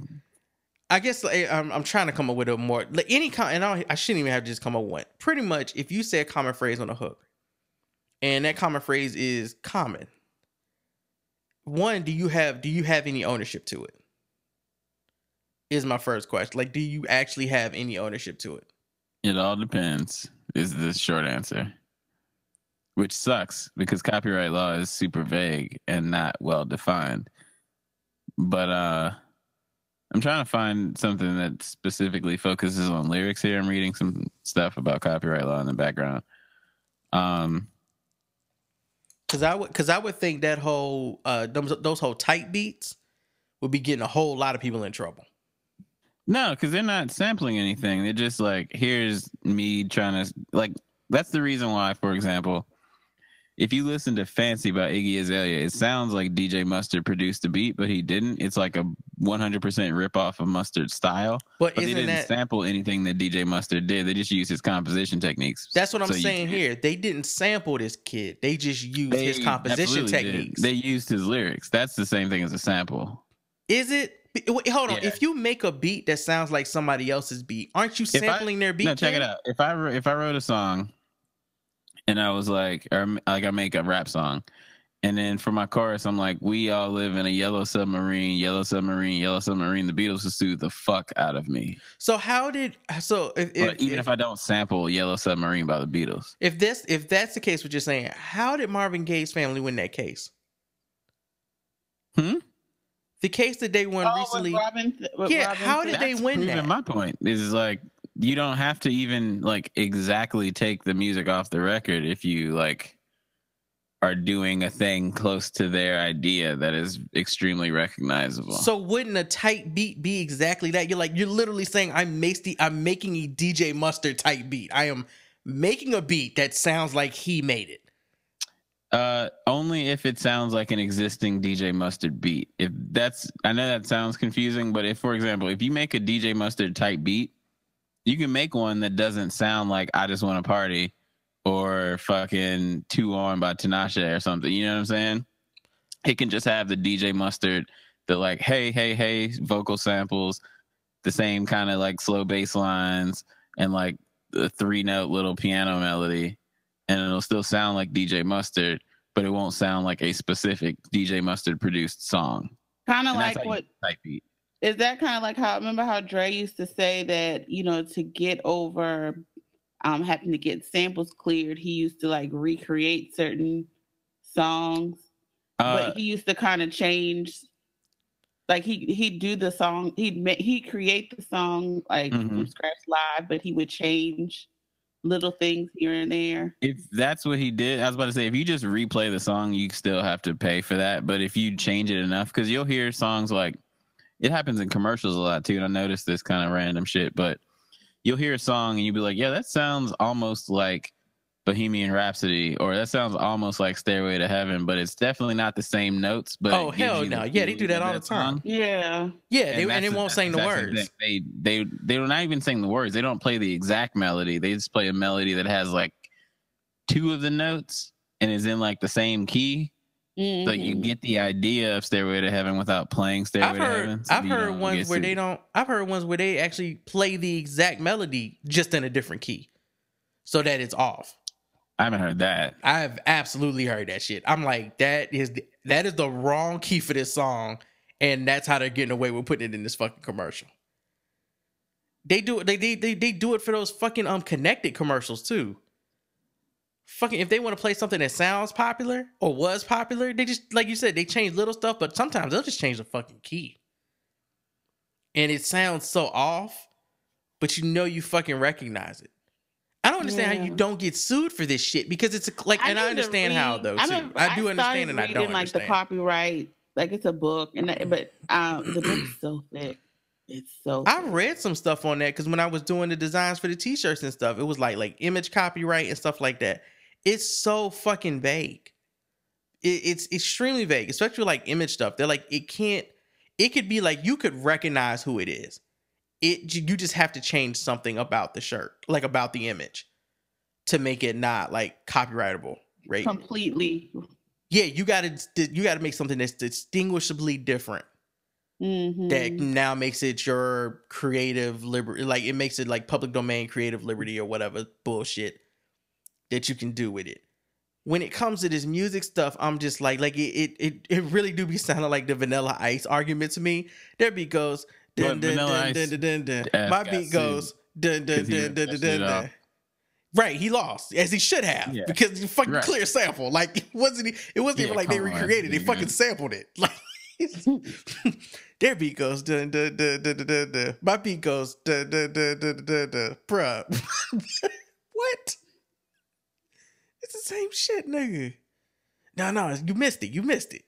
I guess like, I'm, I'm trying to come up with a more like any kind, and I, I shouldn't even have to just come up with one. Pretty much, if you say a common phrase on a hook, and that common phrase is common, one, do you have do you have any ownership to it? Is my first question. Like, do you actually have any ownership to it? It all depends, is the short answer. Which sucks because copyright law is super vague and not well defined. But uh I'm trying to find something that specifically focuses on lyrics here. I'm reading some stuff about copyright law in the background. Um Because I would because I would think that whole uh those, those whole type beats would be getting a whole lot of people in trouble. No, because they're not sampling anything. They're just like, here's me trying to like. That's the reason why, for example, if you listen to "Fancy" by Iggy Azalea, it sounds like DJ Mustard produced the beat, but he didn't. It's like a 100% rip off of Mustard's style. But But they didn't that sample anything that DJ Mustard did. They just used his composition techniques. That's what I'm So saying here. They didn't sample this kid. They just used They his composition absolutely did. techniques. They used his lyrics. That's the same thing as a sample. Is it? Wait, hold on. Yeah. If you make a beat that sounds like somebody else's beat, aren't you If I- sampling their beat? No, check it out. If I if I wrote a song, and I was like, or m- like I make a rap song, And then for my chorus, I'm like, we all live in a yellow submarine, yellow submarine, yellow submarine. The Beatles will soothe the fuck out of me. So how did so if, if even if, I don't sample Yellow Submarine by the Beatles, if this if that's the case, what you're saying, how did Marvin Gaye's family win that case? Hmm. The case that they won Oh, recently. Robin- yeah, Robin how did they win proving that? My point is like you don't have to even like exactly take the music off the record if you like are doing a thing close to their idea that is extremely recognizable. So wouldn't a type beat be exactly that? You're like you're literally saying I'm making I'm making a DJ Mustard type beat. I am making a beat that sounds like he made it. Uh, only if it sounds like an existing DJ Mustard beat. If that's, I know that sounds confusing, but if, for example, if you make a DJ Mustard type beat, you can make one that doesn't sound like "I Just Want to Party" or fucking two On" by Tinashe or something. You know what I'm saying? It can just have the DJ Mustard, the like, hey, hey, hey, vocal samples, the same kind of like slow bass lines, and like the three note little piano melody and it'll still sound like DJ Mustard, but it won't sound like a specific DJ Mustard produced song. Kind of like what type beat. Is that kind of like how I remember how Dre used to say that you know to get over um having to get samples cleared, he used to like recreate certain songs, Uh, but he used to kind of change. Like he he'd do the song, he'd he create the song like from Mhm. scratch live, but he would change little things here and there. if that's what he did, I was about to say, if you just replay the song, you still have to pay for that. But if you change it enough, because you'll hear songs like it happens in commercials a lot too. And I noticed this kind of random shit, but you'll hear a song and you'll be like, yeah, that sounds almost like Bohemian Rhapsody, or that sounds almost like Stairway to Heaven, but it's definitely not the same notes. But Oh, hell you the no. Yeah, they do that all the time. song. Yeah, Yeah, they, and, that's they won't that's sing the words. They they they don't not even sing the words. They don't play the exact melody. They just play a melody that has like two of the notes and is in like the same key. So you Mhm. get the idea of Stairway to Heaven without playing Stairway I've to Heaven. so I've heard ones where they don't I've heard ones where they actually play the exact melody just in a different key. So that it's off. I haven't heard that. I've absolutely heard that shit. I'm like, that is the, that is the wrong key for this song, and that's how they're getting away with putting it in this fucking commercial. They do it. They they they, they do it for those fucking um connected commercials too. Fucking if they want to play something that sounds popular or was popular, they just like you said they change little stuff, but sometimes they'll just change the fucking key, and it sounds so off, but you know you fucking recognize it. I don't understand how you don't get sued for this shit because it's a, like, and I need to understand how though I I do started understand and I don't like understand. the copyright, like it's a book, and that, but um, the book's [clears throat] so thick. It's so. I read some stuff on that because when I was doing the designs for the t-shirts and stuff, it was like like image copyright and stuff like that. It's so fucking vague. It, it's extremely vague, especially with, like image stuff. They're like it can't. It could be like you could recognize who it is. It you just have to change something about the shirt, like about the image, to make it not like copyrightable. Right? completely. Yeah, you got to you got to make something that's distinguishably different Mhm. that now makes it your creative liberty like it makes it like public domain creative liberty or whatever bullshit that you can do with it when it comes to this music stuff i'm just like like it it it, it really do be sounding like the vanilla ice argument to me their beat goes dun, dun, dun, dun, dun, dun, dun. my beat goes dun, dun, dun, dun, dun, dun, dun. Right, he lost as he should have Yeah. because it fucking Right. clear sample. Like it wasn't e- it wasn't Yeah, even like they come on, recreated. They fucking sampled it. Like their beat goes dun dun dun dun dun dun. dun. My beat goes dun dun dun dun dun dun. dun. Bruh, what? It's the same shit, nigga. No, no, you missed it. You missed it.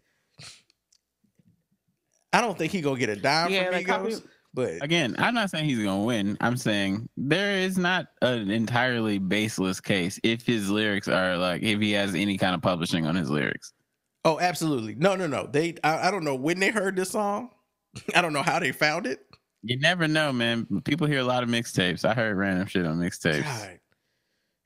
I don't think he gonna get a dime Yeah, from like Migos, copy- but Again, I'm not saying he's gonna win. I'm saying there is not an entirely baseless case if his lyrics are like if he has any kind of publishing on his lyrics. Oh, absolutely. No, no, no. They I, I don't know when they heard this song. [laughs] I don't know how they found it. You never know, man. People hear a lot of mixtapes. I heard random shit on mixtapes.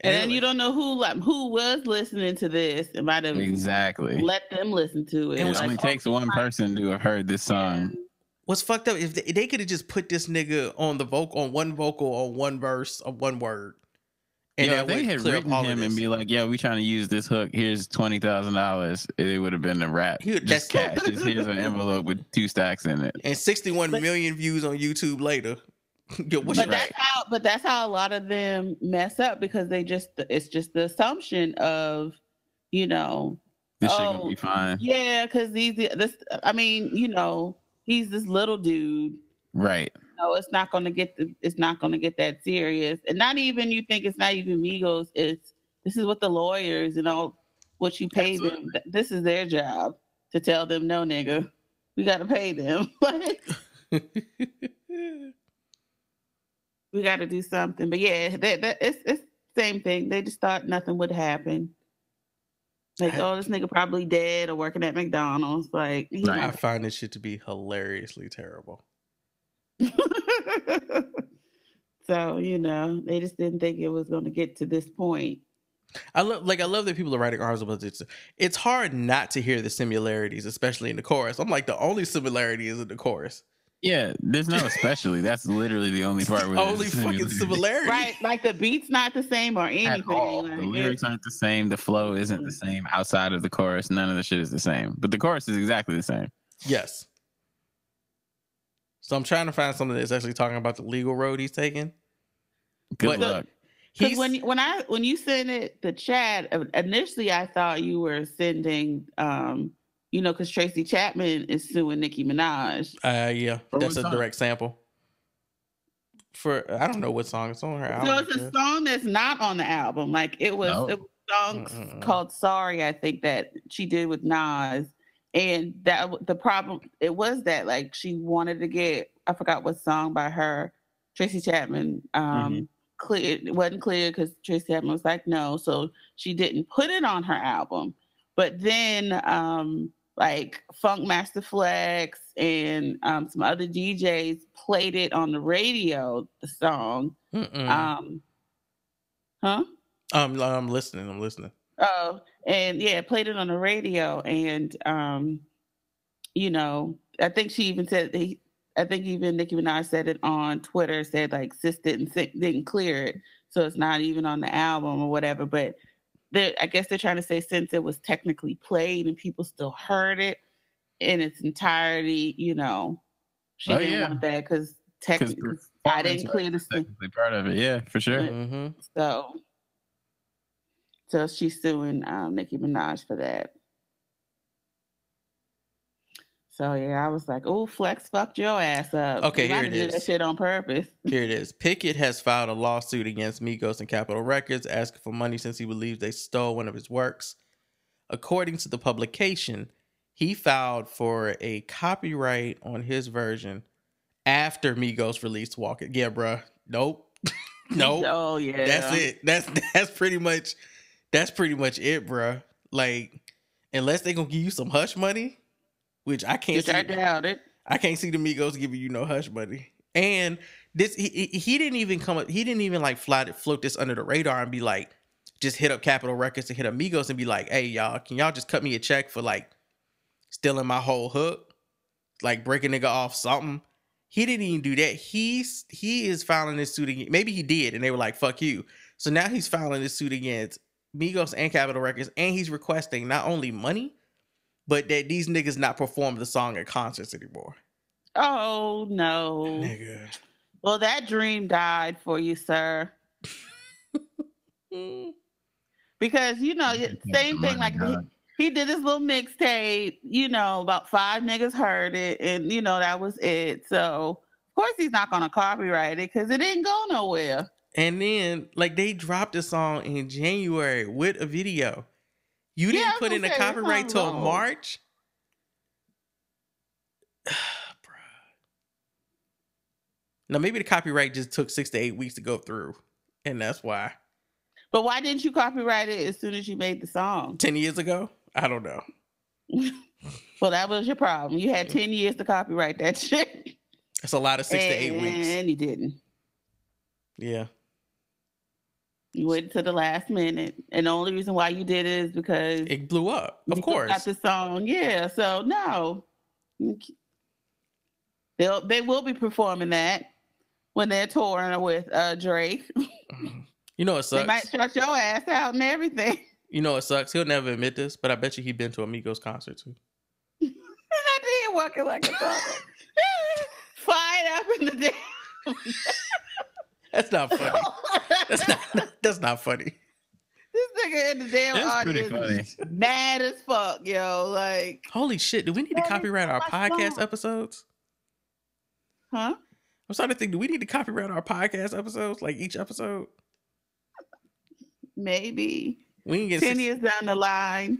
God. and then you don't know who like who was listening to this. It might have Exactly. let them listen to it. It Like, only takes one oh person to have heard this song. What's fucked up if they, they could have just put this nigga on the vocal on one vocal on one verse of one word, And Yo, that if they had clear up written him and be like, "Yeah, we trying to use this hook. Here's twenty thousand dollars." It would have been a rap. He would- Just cash. Just here's an [laughs] envelope with two stacks in it. and 61 million views on YouTube later. [laughs] What's But your that's how but that's how a lot of them mess up because they just it's just the assumption of, you know, This Oh, gonna be fine. yeah, because these this I mean, you know, he's this little dude. Right. No, it's not gonna get the it's not gonna get that serious. And not even you think it's not even Migos, it's this is what the lawyers and all what you pay them. This is their job to tell them no nigga. We gotta pay them. [laughs] Like [laughs] we gotta do something. But yeah, that, that it's it's same thing. They just thought nothing would happen. Like, oh, this nigga probably dead or working at McDonald's. Like, I find this shit to be hilariously terrible. [laughs] so you know, they just didn't think it was going to get to this point. I love like I love that people are writing articles about this. It's hard not to hear the similarities, especially in the chorus. I'm like the only similarity is in the chorus. Yeah, there's no especially. [laughs] That's literally the only part where Only fucking similarity. Right? Like the beat's not the same or anything. all. Like, The lyrics aren't the same. The flow isn't the same outside of the chorus. None of the shit is the same. But the chorus is exactly the same. Yes. So I'm trying to find something that's actually talking about the legal road he's taking. Good But- luck. Because when when I when you sent it the chat uh, initially, I thought you were sending, um, you know, because Tracy Chapman is suing Nicki Minaj. Uh yeah, that's a song? direct sample. For I don't know what song it's on her album. So it's a song that's not on the album. Like it was, No. it was a song called "Sorry," I think that she did with Nas, and that the problem it was that like she wanted to get I forgot what song by her, Tracy Chapman. Um, clear it wasn't clear because Tracy Chapman was like no, so she didn't put it on her album. But then um, like Funkmaster Flex and um, some other DJs played it on the radio. The song. Mm-mm. Um, huh? Um, I'm listening. I'm listening. Oh, and yeah, played it on the radio, and um, you know, I think she even said he, I think even Nicki Minaj said it on Twitter. Said like sis didn't didn't clear it, so it's not even on the album or whatever. But they I guess they're trying to say since it was technically played and people still heard it in its entirety, you know, she Oh, didn't yeah. want that because technically I didn't clear the Technically part of it. Yeah, for sure. Mm-hmm. so, so she's suing um, Nicki Minaj for that. So yeah, I was like, "Oh, Flex fucked your ass up." Okay, here might it did That is. shit on purpose. [laughs] Here it is. Pickett has filed a lawsuit against Migos and Capitol Records, asking for money since he believes they stole one of his works. According to the publication, he filed for a copyright on his version after Migos released "Walk It." Yeah, bruh. Nope. [laughs] nope. Oh yeah. That's it. That's [laughs] that's pretty much that's pretty much it, bruh. Like, unless they gonna give you some hush money, which I can't Which see. I doubt it. I can't see the Migos giving you no hush money. And this he, he didn't even come up. He didn't even like fly float this under the radar and be like, just hit up Capitol Records and hit Amigos and be like, hey y'all, can y'all just cut me a check for like stealing my whole hook, like breaking nigga off something. He didn't even do that. He's he is filing this suit against. Maybe he did, and they were like, "Fuck you." So now he's filing this suit against Migos and Capitol Records, and he's requesting not only money, but that these niggas not perform the song at concerts anymore. Oh no. Nigga. Well, that dream died for you, sir. [laughs] because you know, same thing. Like he, he did his little mixtape. You know, about five niggas heard it, and you know that was it. So of course he's not gonna copyright it because it didn't go nowhere. And then like they dropped a song in January with a video. You didn't was put in a copyright till low. March. [sighs] Now maybe the copyright just took six to eight weeks to go through, and that's why. But why didn't you copyright it as soon as you made the song? Ten years ago, I don't know. [laughs] Well, that was your problem. You had ten years to copyright that [laughs] shit, It's a lot of six to eight weeks. and you didn't. Yeah. You waited to the last minute, and the only reason why you did it is because it blew up. Of course. got the song. Yeah, so no, they'll they will be performing that when they're touring with uh Drake. [laughs] You know what They sucks? might shut your ass out and everything. [laughs] You know what sucks? They might shut your ass out and everything. You know what sucks? He'll never admit this, but I bet you he been to a Migos concert too. [laughs] I did walking like a dog. Flying up in the damn. That's not [laughs] funny. That's not. [laughs] That's not funny. This nigga in the damn That's audience, mad as fuck, yo. Like, Holy shit! Do we need to copyright our podcast episodes? Huh? I'm starting to think. Do we need to copyright our podcast episodes, like each episode? maybe We can get. ten Six, years down the line.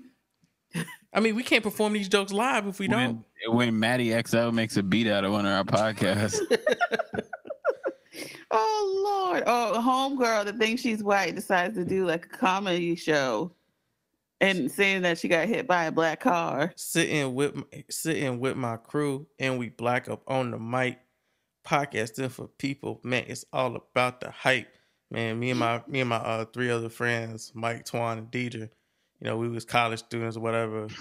[laughs] I mean, we can't perform these jokes live if we don't. When, when Matt OX makes a beat out of one of our podcasts. Oh Lord! Oh, a homegirl that thinks she's white decides to do like a comedy show, and saying that she got hit by a black car. Sitting with my, sitting with my crew, and we black up on the mic, podcasting for people. Man, it's all about the hype. Man, me and my me and my uh, three other friends, Mike, Twan, and Deirdre. You know, we was college students or whatever. [laughs]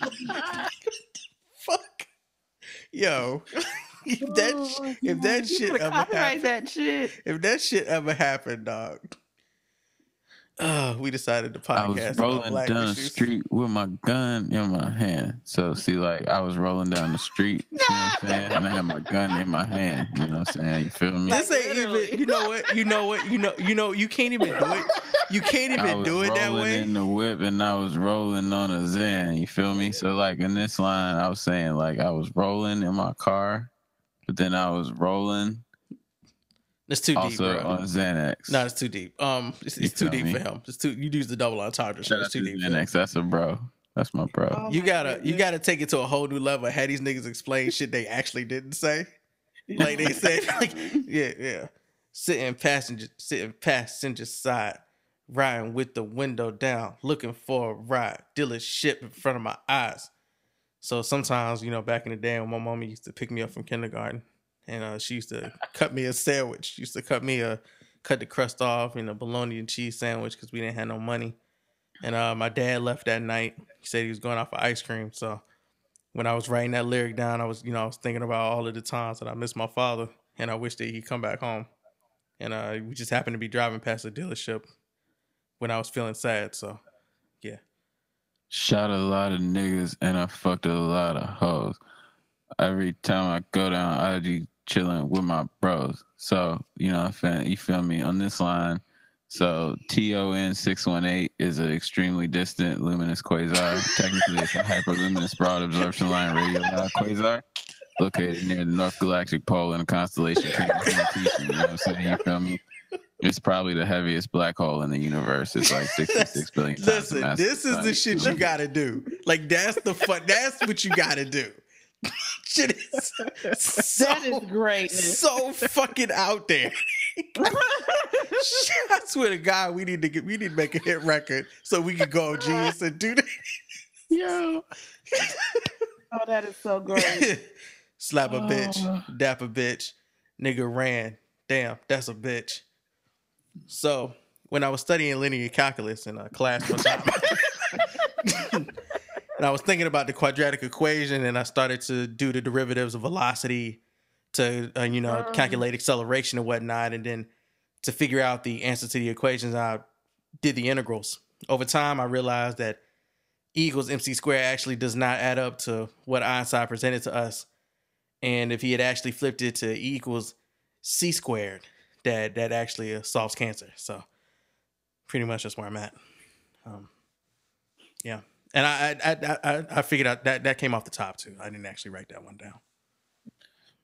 [laughs] Fuck. Yo, [laughs] if that if that shit better ever happened, that shit. if that shit ever happened, dog. Uh, we decided to podcast. I podcast. was rolling black down the street with my gun in my hand. So see, like I was rolling down the street, you know what I'm [laughs] saying? And I had my gun in my hand. You know what I'm saying? You feel me? This ain't even. You know what? You know what? You know. You know. You can't even do it. You can't even do it that rolling way. in the whip and I was rolling on a Zen. You feel me? So like in this line, I was saying like I was rolling in my car, but then I was rolling. It's too deep, also bro. on Xanax. No, it's too deep. Um, it's, it's too deep me? for him. It's too. You use the double entendre. So Shout it's too to deep. Xanax. That's a bro. That's my bro. Oh You gotta. You gotta take it to a whole new level. Had these niggas explain shit they actually didn't say. Like they said. [laughs] Like yeah, yeah. Sitting passenger, sitting passenger side, riding with the window down, looking for a ride. Dealership in front of my eyes. So sometimes, you know, back in the day when my mom used to pick me up from kindergarten, and uh, she used to [laughs] cut me a sandwich. She used to cut me a cut the crust off in a bologna and cheese sandwich because we didn't have no money. And uh, my dad left that night. He said he was going out for ice cream. So when I was writing that lyric down, I was, you know, I was thinking about all of the times that I missed my father, and I wish that he'd come back home. And uh, we just happened to be driving past the dealership when I was feeling sad. So. Shot a lot of niggas and I fucked a lot of hoes. Every time I go down IG chilling with my bros. So, you know, you feel me on this line. So TON six one eight is an extremely distant luminous quasar. Technically it's a hyperluminous broad absorption line radio quasar located near the North Galactic Pole in the constellation. You know what I'm saying? You feel me? It's probably the heaviest black hole in the universe. It's like 66 [laughs] billion times Listen, mass this is the the shit you gotta do. Like that's the fun. That's what you gotta do. [laughs] shit is so, [laughs] That is great. so fucking out there. Shit, I swear to God, we need to get we need to make a hit record so we can go on Genius and do that. Yo. Oh, that is so great. Slap a Oh. bitch, dap a bitch, nigga ran. Damn, that's a bitch. So when I was studying linear calculus in a class one time, [laughs] and I was thinking about the quadratic equation, and I started to do the derivatives of velocity to uh, you know calculate acceleration and whatnot, and then to figure out the answer to the equations, I did the integrals. Over time, I realized that E equals mc squared actually does not add up to what Einstein presented to us. And if he had actually flipped it to E equals c squared, that that actually uh, solves cancer. So pretty much that's where I'm at. Um, yeah, and I I, I I I figured out that that came off the top too. I didn't actually write that one down.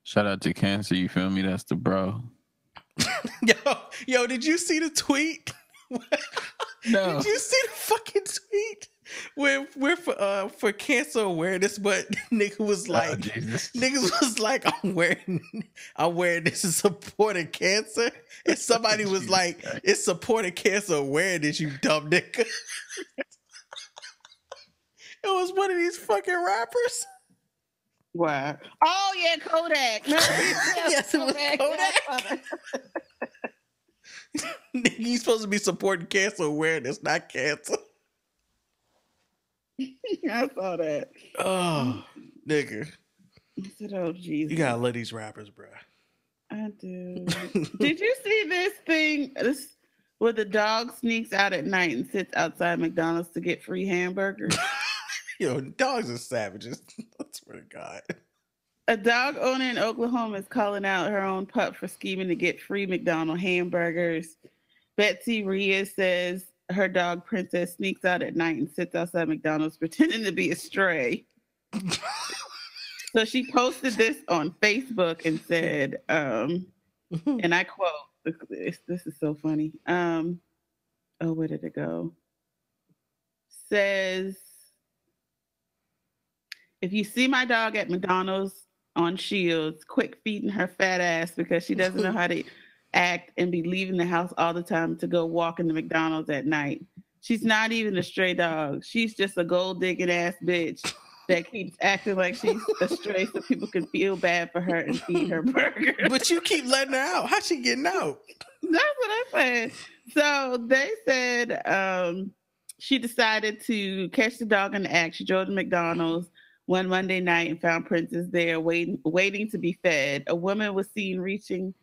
Shout out to Cancer, you feel me? That's the bro. [laughs] Yo, yo, did you see the tweet? [laughs] No. Did you see the fucking tweet? Where we're for uh for cancer awareness, but [laughs] nigga was like niggas was like, I'm wearing I'm wearing this is supporting cancer. And somebody [laughs] was like, it's supporting cancer awareness, you dumb nigga. [laughs] it was one of these fucking rappers. Wow. Oh yeah, Kodak. No, yes, it was Kodak. Nigga, you supposed to be supporting cancer awareness, not cancer. [laughs] I saw that. Oh, mm. nigga. I said, oh Jesus. You gotta love these rappers, bruh. I do. [laughs] Did you see this thing? This where the dog sneaks out at night and sits outside McDonald's to get free hamburgers. [laughs] Yo, dogs are savages. I swear to God. A dog owner in Oklahoma is calling out her own pup for scheming to get free McDonald hamburgers. Betsy Reyes says her dog Princess sneaks out at night and sits outside McDonald's [laughs] pretending to be a stray. so she posted this on Facebook and said, um, and I quote, this, this is so funny. Um, oh, where did it go? Says, if you see my dog at McDonald's on Shields, quick feeding her fat ass because she doesn't know how to act and be leaving the house all the time to go walk in the McDonald's at night. She's not even a stray dog. She's just a gold digging ass bitch that keeps acting like she's a stray so people can feel bad for her and feed her burger. [laughs] But you keep letting her out. How's she getting out? That's what I said. So they said um, she decided to catch the dog in the act. She drove to McDonald's one Monday night and found Princess there waiting waiting to be fed. A woman was seen reaching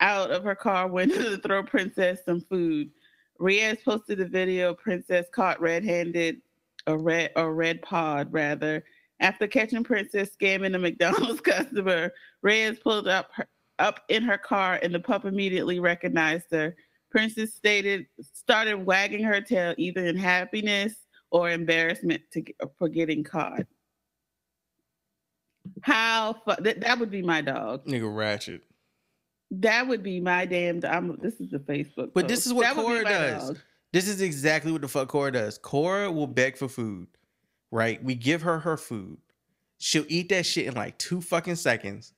out of her car window to throw Princess some food. Reyes posted a video Princess caught red-handed, or red or red pod rather. After catching Princess scamming a [laughs] McDonald's customer, Reyes pulled up her, up in her car and the pup immediately recognized her. Princess stated started wagging her tail either in happiness or embarrassment to, for getting caught. How fu- that, that would be my dog. Nigga ratchet. That would be my damn. I'm, this is the Facebook. But post. this is what That Cora does. dog. This is exactly what the fuck Cora does. Cora will beg for food, right? We give her her food. She'll eat that shit in like two fucking seconds.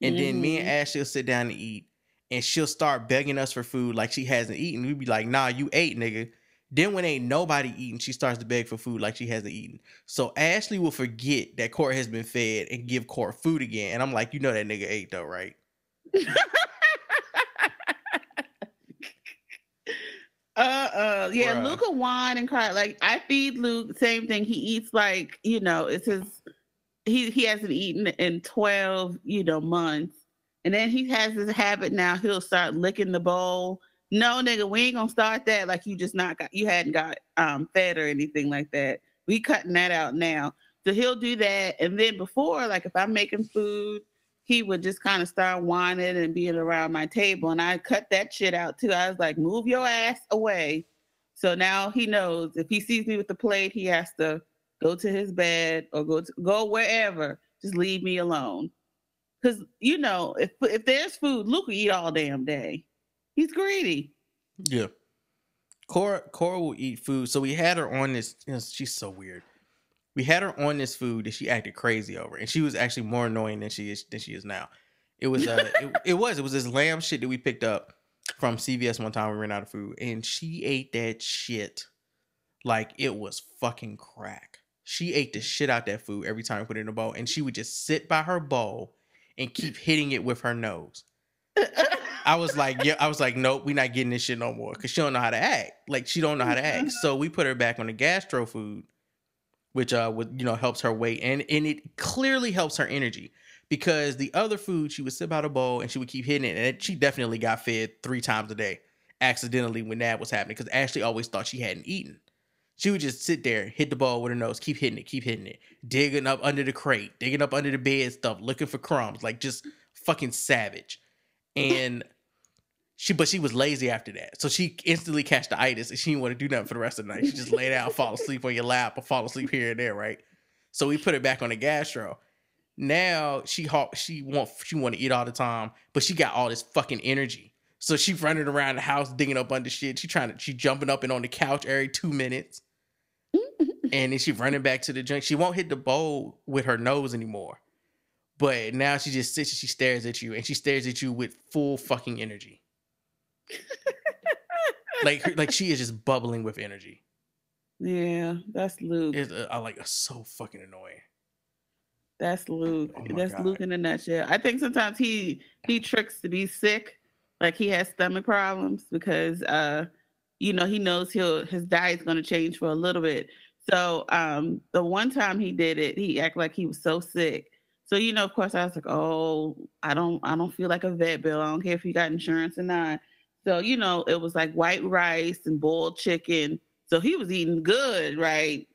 And then me and Mhm. Ashley will sit down and eat. And she'll start begging us for food like she hasn't eaten. We'd be like, nah, you ate, nigga. Then when ain't nobody eating, she starts to beg for food like she hasn't eaten. So Ashley will forget that Cora has been fed and give Cora food again. And I'm like, you know that nigga ate though, right? [laughs] Uh uh yeah, Bruh. Luke will whine and cry. Like I feed Luke, same thing. He eats like, you know, it's his he he hasn't eaten in 12, you know, months. And then he has this habit now, he'll start licking the bowl. No, nigga, we ain't gonna start that like you just not got you hadn't got um fed or anything like that. We cutting that out now. So he'll do that. And then before, like if I'm making food, he would just kind of start whining and being around my table. And I cut that shit out too. I was like, move your ass away. So now he knows if he sees me with the plate, he has to go to his bed or go to, go wherever. Just leave me alone. Cause you know, if if there's food, Luke will eat all damn day. He's greedy. Yeah. Cora Cora will eat food. So we had her on this. You know, she's so weird. We had her on this food that she acted crazy over, and she was actually more annoying than she is than she is now. It was uh, it, [laughs] it was it was this lamb shit that we picked up from CVS one time. We ran out of food, and she ate that shit like it was fucking crack. She ate the shit out that food every time we put it in a bowl, and she would just sit by her bowl and keep hitting it with her nose. I was like, yeah, I was like, nope, we not getting this shit no more because she don't know how to act. Like she don't know how to act. [laughs] So we put her back on the gastro food, which uh would you know helps her weight and and it clearly helps her energy because the other food she would sit by the bowl and she would keep hitting it and she definitely got fed three times a day accidentally when that was happening because Ashley always thought she hadn't eaten. She would just sit there, hit the ball with her nose, keep hitting it, keep hitting it, digging up under the crate, digging up under the bed stuff, looking for crumbs, like just fucking savage. And she, but she was lazy after that, so she instantly catch the itis, and she didn't want to do nothing for the rest of the night. She just lay down, [laughs] fall asleep on your lap, or fall asleep here and there, right? So we put her back on the gastro. Now she ha- she want she want to eat all the time, but she got all this fucking energy. So she running around the house digging up under shit. She trying to she jumping up and on the couch every two minutes. [laughs] and then she running back to the drink. She won't hit the bowl with her nose anymore. But now she just sits and she stares at you and she stares at you with full fucking energy. [laughs] like her, like she is just bubbling with energy. Yeah, that's Luke. It's, uh, I like it's so fucking annoying. That's Luke. Oh That's God. Luke in a nutshell. I think sometimes he he tricks to be sick, like he has stomach problems because uh, you know, he knows he'll his diet's gonna change for a little bit. So um the one time he did it, he acted like he was so sick. So you know, of course, I was like, oh, I don't, I don't feel like a vet bill. I don't care if you got insurance or not. So you know, it was like white rice and boiled chicken. So he was eating good, right?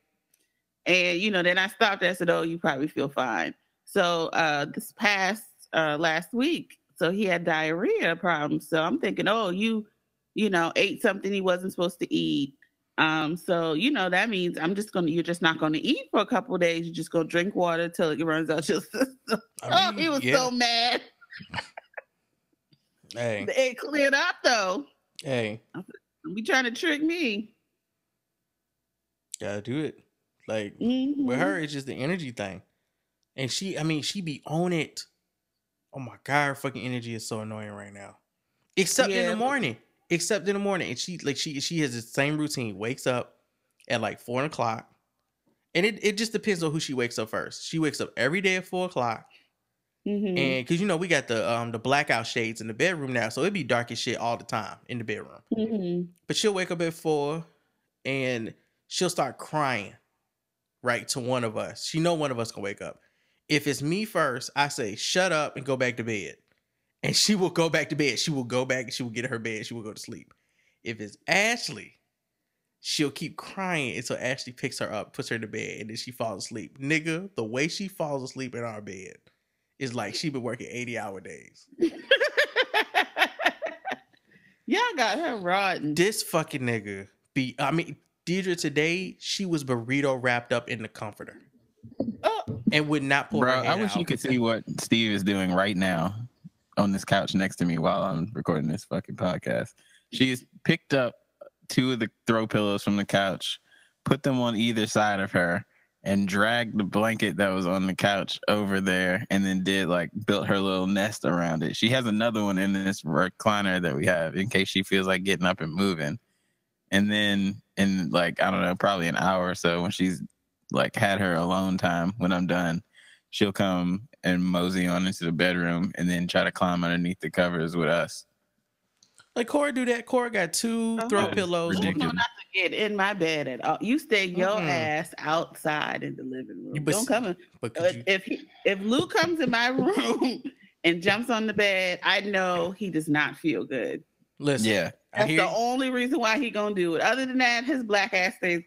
And you know, then I stopped. I said, oh, you probably feel fine. So uh, this past uh, last week, so he had diarrhea problems. So I'm thinking, oh, you, you know, ate something he wasn't supposed to eat. Um, so you know that means I'm just gonna you're just not gonna eat for a couple of days. You're just gonna drink water till it runs out your [laughs] system. I oh, he was yeah. so mad. Hey, It cleared up though. hey, Don't be trying to trick me. gotta do it. Like with Mhm. her, it's just the energy thing, and she, I mean, she be on it. Oh my god, her fucking energy is so annoying right now. Except in the morning. Except in the morning, and she like she she has the same routine. Wakes up at like four o'clock, and it it just depends on who she wakes up first. She wakes up every day at four o'clock. Mhm. And because you know we got the um the blackout shades in the bedroom now, so it'd be dark as shit all the time in the bedroom. Mhm. But she'll wake up at four, and she'll start crying, right to one of us. She know one of us gonna wake up. If it's me first, I say shut up and go back to bed, and she will go back to bed. She will go back. She will get her bed. She will go to sleep. If it's Ashley, she'll keep crying until Ashley picks her up, puts her to bed, and then she falls asleep. Nigga, the way she falls asleep in our bed is like she been working eighty hour days. [laughs] Y'all got her rotten. This fucking nigga be. I mean, Deirdre today she was burrito wrapped up in the comforter, oh. and would not pull. Bro, her I hand wish you could see what Steve is doing right now on this couch next to me while I'm recording this fucking podcast. She's picked up two of the throw pillows from the couch, put them on either side of her, and dragged the blanket that was on the couch over there, and then did like built her little nest around it. She has another one in this recliner that we have in case she feels like getting up and moving. And then in like, I don't know, probably an hour or so when she's like had her alone time when I'm done, she'll come and mosey on into the bedroom and then try to climb underneath the covers with us. Like Cora do that. Cora got two oh. throw That is pillows. Oh, you know ridiculous. not to get in my bed at all. You stay your Mm-mm. ass outside in the living room. You- but Don't come in. But could you, If he, if Lou comes in my [laughs] room and jumps on the bed, I know he does not feel good. listen? Yeah. I That's hear. the only reason why he gonna do it. Other than that, his black ass stays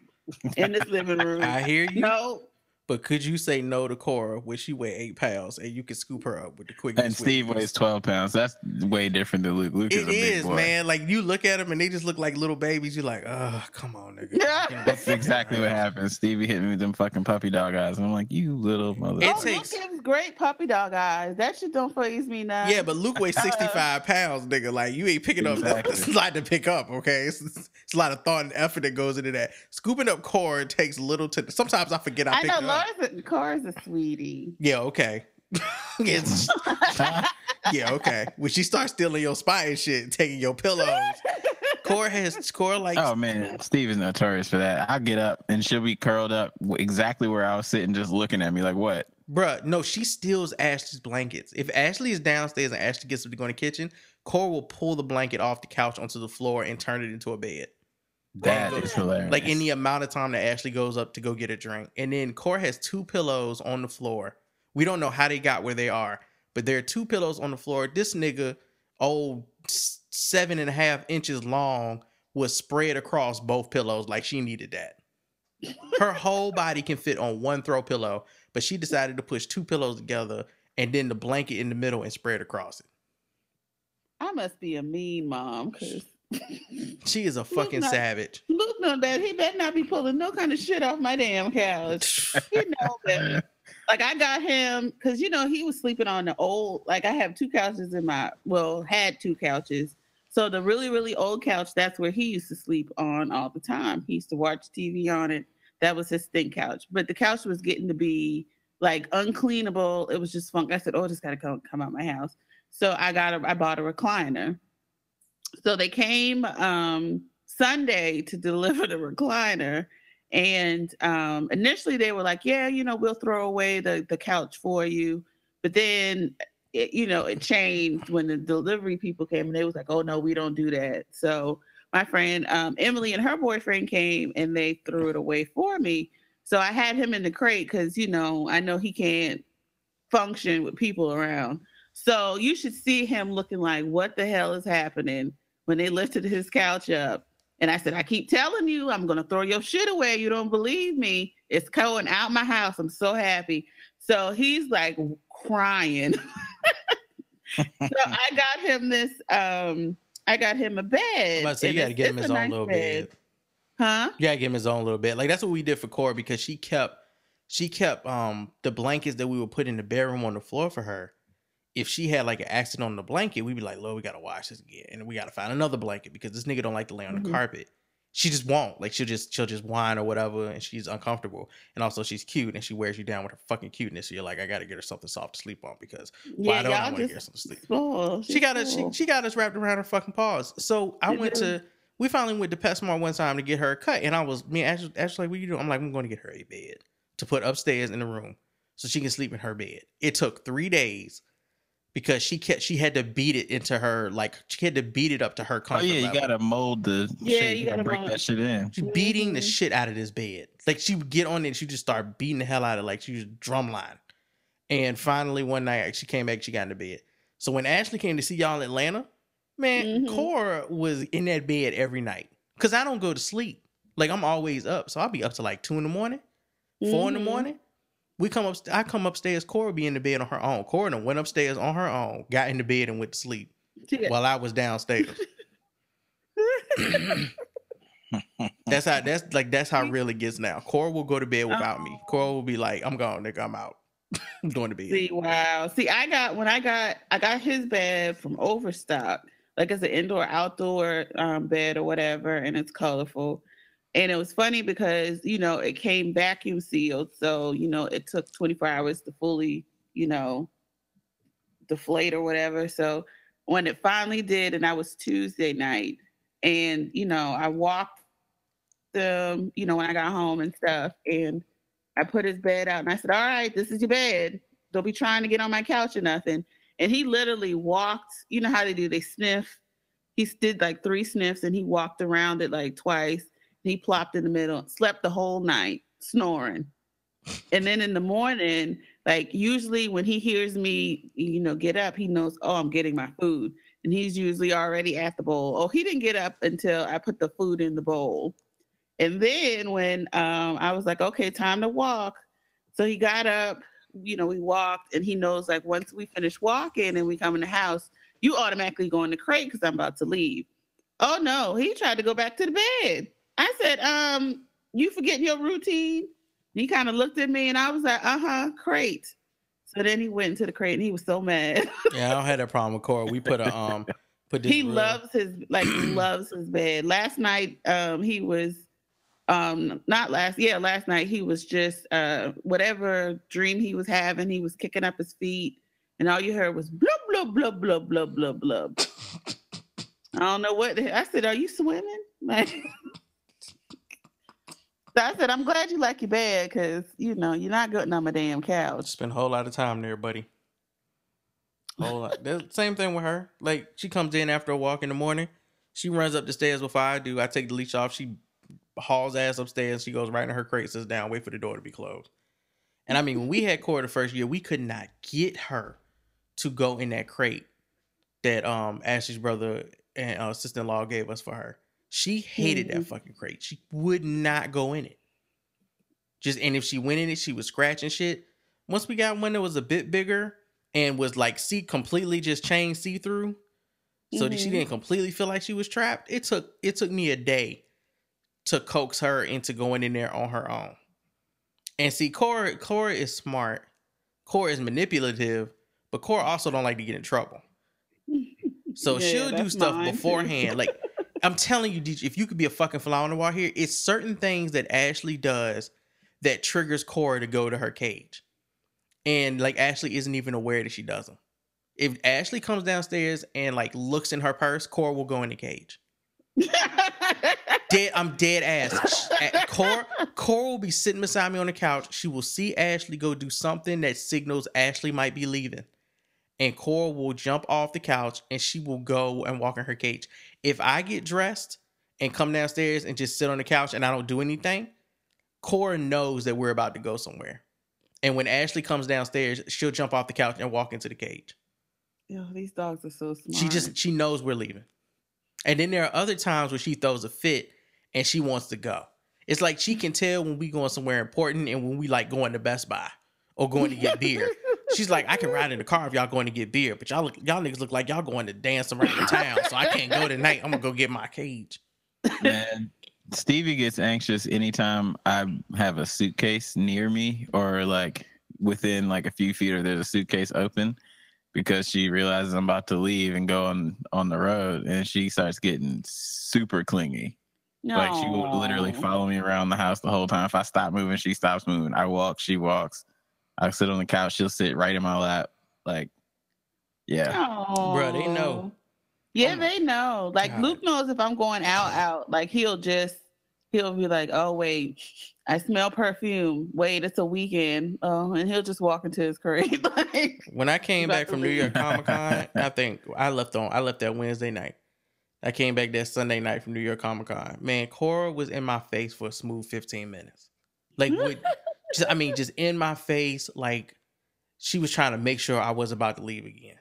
in this living [laughs] room. I hear you. No, But could you say no to Cora when she weigh eight pounds and you can scoop her up with the quickest? And Steve switch? weighs 12 pounds. That's way different than Luke. Luke is a big is, boy. man. Like you look at them and they just look like little babies. You're like, oh, come on, nigga. Yeah. That's exactly what happens. Stevie hit me with them fucking puppy dog eyes. And I'm like, you little mother. Oh, it oh, takes- Luke gives great puppy dog eyes. That shit don't phase me now. Yeah, but Luke weighs [laughs] 65 pounds, nigga. Like, you ain't picking up. Exactly. It's a lot to pick up, okay? It's, it's a lot of thought and effort that goes into that. Scooping up Cora takes little to. Sometimes I forget I, I picked know it up. Laura's a, sweetie. Yeah, okay. [laughs] It's- [laughs] yeah, okay. When she starts stealing your spot and shit, taking your pillows, Core has core like Oh man, Steve is notorious for that. I get up and she'll be curled up exactly where I was sitting, just looking at me like, "What?" Bruh, no, she steals Ashley's blankets. If Ashley is downstairs and Ashley gets up to go in the kitchen, Core will pull the blanket off the couch onto the floor and turn it into a bed. That is hilarious. Like in the amount of time that Ashley goes up to go get a drink. And then Cora has two pillows on the floor. We don't know how they got where they are, but there are two pillows on the floor. This nigga, oh, s- seven and a half inches long, was spread across both pillows like she needed that. Her whole body can fit on one throw pillow, but she decided to push two pillows together and then the blanket in the middle and spread across it. I must be a mean mom because She is a fucking not- savage. Luke know that he better not be pulling no kind of shit off my damn couch. he know that. [laughs] Like I got him because you know he was sleeping on the old. Like I have two couches in my well had two couches. So the really really old couch that's where he used to sleep on all the time. He used to watch TV on it. That was his stink couch. But the couch was getting to be like uncleanable. It was just funk. I said, "Oh, I just gotta come come out my house." So I got a I bought a recliner. So they came um Sunday to deliver the recliner. And um initially they were like, Yeah, you know, we'll throw away the, the couch for you. But then it, you know, it changed when the delivery people came and they was like, Oh no, we don't do that. So my friend um Emily and her boyfriend came and they threw it away for me. So I had him in the crate because you know, I know he can't function with people around. So you should see him looking like, what the hell is happening when they lifted his couch up. And I said, I keep telling you, I'm going to throw your shit away. You don't believe me. It's going out my house. I'm so happy. So he's like crying. [laughs] so I got him this, um, I got him a bed. But so you got to get him his own nice little bed. Huh? You gotta give him his own little bed. Like that's what we did for Cora because she kept she kept um the blankets that we would put in the bedroom on the floor for her. If she had like an accident on the blanket, we'd be like, "Lord, we gotta wash this again, and we gotta find another blanket because this nigga don't like to lay on the Mhm. carpet." She just won't. Like she'll just she'll just whine or whatever, and she's uncomfortable. And also she's cute, and she wears you down with her fucking cuteness. So you're like, I gotta get her something soft to sleep on because why Yeah, don't I want to get her something to sleep? She got us. She, she got us wrapped around her fucking paws. So I went to. We finally went to PetSmart one time to get her a cut, and I was me and Ashley, Ashley like, "What you doing?" I'm like, "I'm going to get her a bed to put upstairs in the room so she can sleep in her bed." It took three days because she kept she had to beat it into her like she had to beat it up to her Oh comfort yeah, you level. gotta mold the Yeah, shit. you You gotta gotta break mold- that shit in. She beating Mm-hmm. the shit out of this bed. Like she would get on it, and she just start beating the hell out of it, like she was drumline. And finally, one night she came back, she got into bed. So when Ashley came to see y'all in Atlanta, man, Mhm. Cora was in that bed every night because I don't go to sleep. Like I'm always up, so I'll be up to like two in the morning, 4 in the Mhm. morning. We come up, I come upstairs. Cora be in the bed on her own. Cora went upstairs on her own, got in the bed and went to sleep got- while I was downstairs. [laughs] that's how that's like that's how real it gets now. Cora will go to bed without me. Cora will be like, "I'm gone, nigga. I'm out. [laughs] I'm going to bed." See, wow. See, I got when I got I got his bed from Overstock. Like it's an indoor outdoor um, bed or whatever, and it's colorful. And it was funny because you know it came vacuum sealed, so you know it took 24 hours to fully you know deflate or whatever. So when it finally did, and that was Tuesday night, and you know I walked them, you know when I got home and stuff, and I put his bed out and I said, All right, this is your bed. Don't be trying to get on my couch or nothing. And he literally walked, you know how they do, they sniff. He did like three sniffs and he walked around it like twice. He plopped in the middle, slept the whole night, snoring. And then in the morning, like usually when he hears me, you know, get up, he knows, oh, I'm getting my food. And he's usually already at the bowl. Oh, he didn't get up until I put the food in the bowl. And then when um, I was like, okay, time to walk. So he got up, you know, we walked, and he knows like once we finish walking and we come in the house, you automatically go in the crate because I'm about to leave. Oh no, he tried to go back to the bed. I said, um, you forgetting your routine? He kind of looked at me and I was like, uh-huh, crate. So then he went into the crate and he was so mad. Yeah, I don't have that problem with Cora. We put a um, put this he real- loves his like he [clears throat] loves his bed. Last night, um, he was um not last yeah last night he was just uh whatever dream he was having he was kicking up his feet and all you heard was blub blub blub blub blub blub blub i don't know what the, i said are you swimming [laughs] like so i said i'm glad you like your bed because you know you're not getting on my damn couch Spend a whole lot of time there, buddy. Whole lot. The same thing with her. Like she comes in after a walk in the morning. She runs up the stairs before I do. I take the leash off. She hauls ass upstairs. She goes right in her crate, sits down, wait for the door to be closed. And I mean, when we had [laughs] Cora the first year, we could not get her to go in that crate that um Ashley's brother and uh, sister-in-law gave us for her. She hated that Mhm. fucking crate. She would not go in it. Just and if she went in it, she was scratching shit. Once we got one that was a bit bigger and was like see completely just chain see through, so that she didn't completely feel like she was trapped. It took it took me a day to coax her into going in there on her own. And see, Cora Cora is smart. Cora is manipulative, but Cora also don't like to get in trouble. [laughs] So Yeah, she'll do stuff mine, beforehand. Like I'm telling you, DJ, if you could be a fucking fly on the wall here, it's certain things that Ashley does that triggers Cora to go to her cage. And like Ashley isn't even aware that she does them. If Ashley comes downstairs and like looks in her purse, Cora will go in the cage. dead, I'm dead ass. Cora, Cora will be sitting beside me on the couch. She will see Ashley go do something that signals Ashley might be leaving. And Cora will jump off the couch and she will go and walk in her cage. If I get dressed and come downstairs and just sit on the couch and I don't do anything, Cora knows that we're about to go somewhere. And when Ashley comes downstairs, she'll jump off the couch and walk into the cage. Yo, these dogs are so smart. She just she knows we're leaving. And then there are other times where she throws a fit and she wants to go. It's like she can tell when we going somewhere important and when we like going to Best Buy or going to get beer. [laughs] She's like, I can ride in the car if y'all going to get beer, but y'all look, y'all niggas look like y'all going to dance around the town, so I can't go tonight. I'm gonna go get my cage. Man, Stevie gets anxious anytime I have a suitcase near me or like within like a few feet or there's a suitcase open because she realizes I'm about to leave and go on on the road and she starts getting super clingy. No. Like she will literally follow me around the house the whole time. If I stop moving, she stops moving. I walk, she walks. I sit on the couch, she'll sit right in my lap. Like, yeah. bro. they know. Yeah, oh they know. Like God. Luke knows if I'm going out, out. Like he'll just he'll be like, "Oh wait, I smell perfume. Wait, it's a weekend." Oh, and he'll just walk into his crib. [laughs] like, When I came back from New. York Comic Con, [laughs] I think I left on I left that Wednesday night. I came back that Sunday night from New York Comic Con. Man, Cora was in my face for a smooth 15 minutes. Like what [laughs] just, I mean, just in my face, like she was trying to make sure I was about to leave again.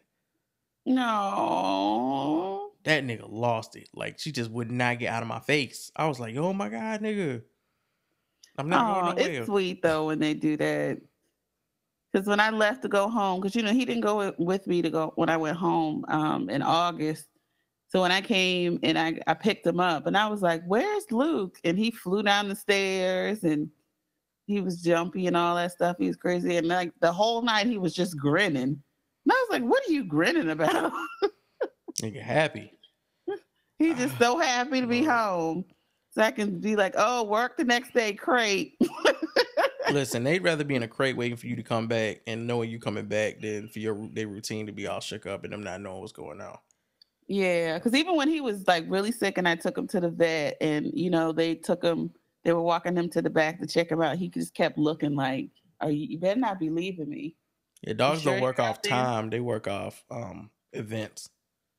no. That nigga lost it. Like she just would not get out of my face. I was like, oh my God, nigga. I'm not Oh, going nowhere. it's sweet though when they do that. Because when I left to go home, because you know he didn't go with- with me to go when I went home um, in August. So when I came and I, I picked him up, and I was like, "Where's Luke?" And he flew down the stairs and he was jumpy and all that stuff. He was crazy, and like the whole night he was just grinning. And I was like, "What are you grinning about?" [laughs] Nigga happy. He's just so happy to be home, so I can be like, "Oh, work the next day, crate." [laughs] Listen, they'd rather be in a crate waiting for you to come back and knowing you coming back than for your their routine to be all shook up and them not knowing what's going on. Yeah, because even when he was like really sick and I took him to the vet and you know they took him, they were walking him to the back to check him out. He just kept looking like, "Are you? You better not be leaving me." Yeah, dogs sure don't work off time; they work off um events,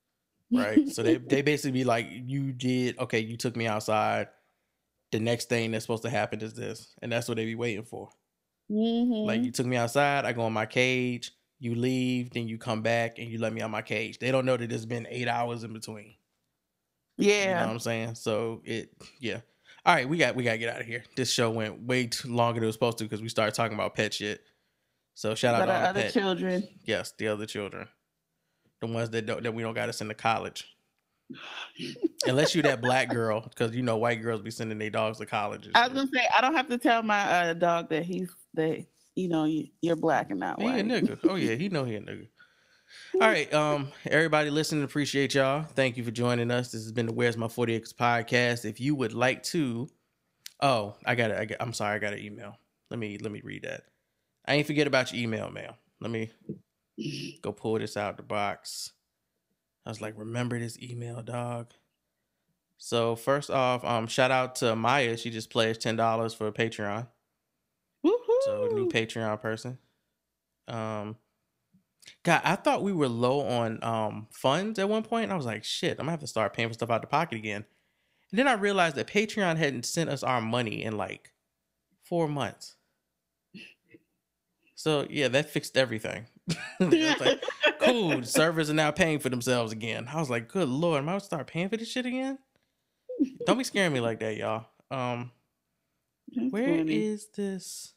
[laughs] right? so they they basically be like, "You did okay. You took me outside. The next thing that's supposed to happen is this," and that's what they be waiting for. Mhm. Like you took me outside, I go in my cage. You leave, then you come back and you let me out my cage. They don't know that it's been eight hours in between. Yeah. You know what I'm saying? So it, yeah. All right, we got we got to get out of here. This show went way too longer than it was supposed to because we started talking about pet shit. So shout out to our the other pet, children. yes, the other children, the ones that don't that we don't got to send to college. [laughs] Unless you that black girl, because you know white girls be sending their dogs to college. and I was gonna say I don't have to tell my uh, dog that he's that you know you, you're black and not white. He a white. nigga. Oh yeah, he know he a nigga. All right, um, everybody listening, appreciate y'all. Thank you for joining us. This has been the Where's My 40 Acres podcast. If you would like to, oh, I got it. I'm sorry, I got an email. Let me let me read that. I ain't forget about your email, mail. Let me go pull this out the box. I was like, remember this email, dog. So first off, um, shout out to Maya. She just pledged ten dollars for a Patreon. So new Patreon person. Um God, I thought we were low on um funds at one point. And I was like, shit, I'm gonna have to start paying for stuff out the pocket again. And then I realized that Patreon hadn't sent us our money in like four months. So yeah, that fixed everything. [laughs] Like, cool, servers are now paying for themselves again. I was like, good lord, am I gonna start paying for this shit again? Don't be scaring me like that, y'all. Um where is funny. this?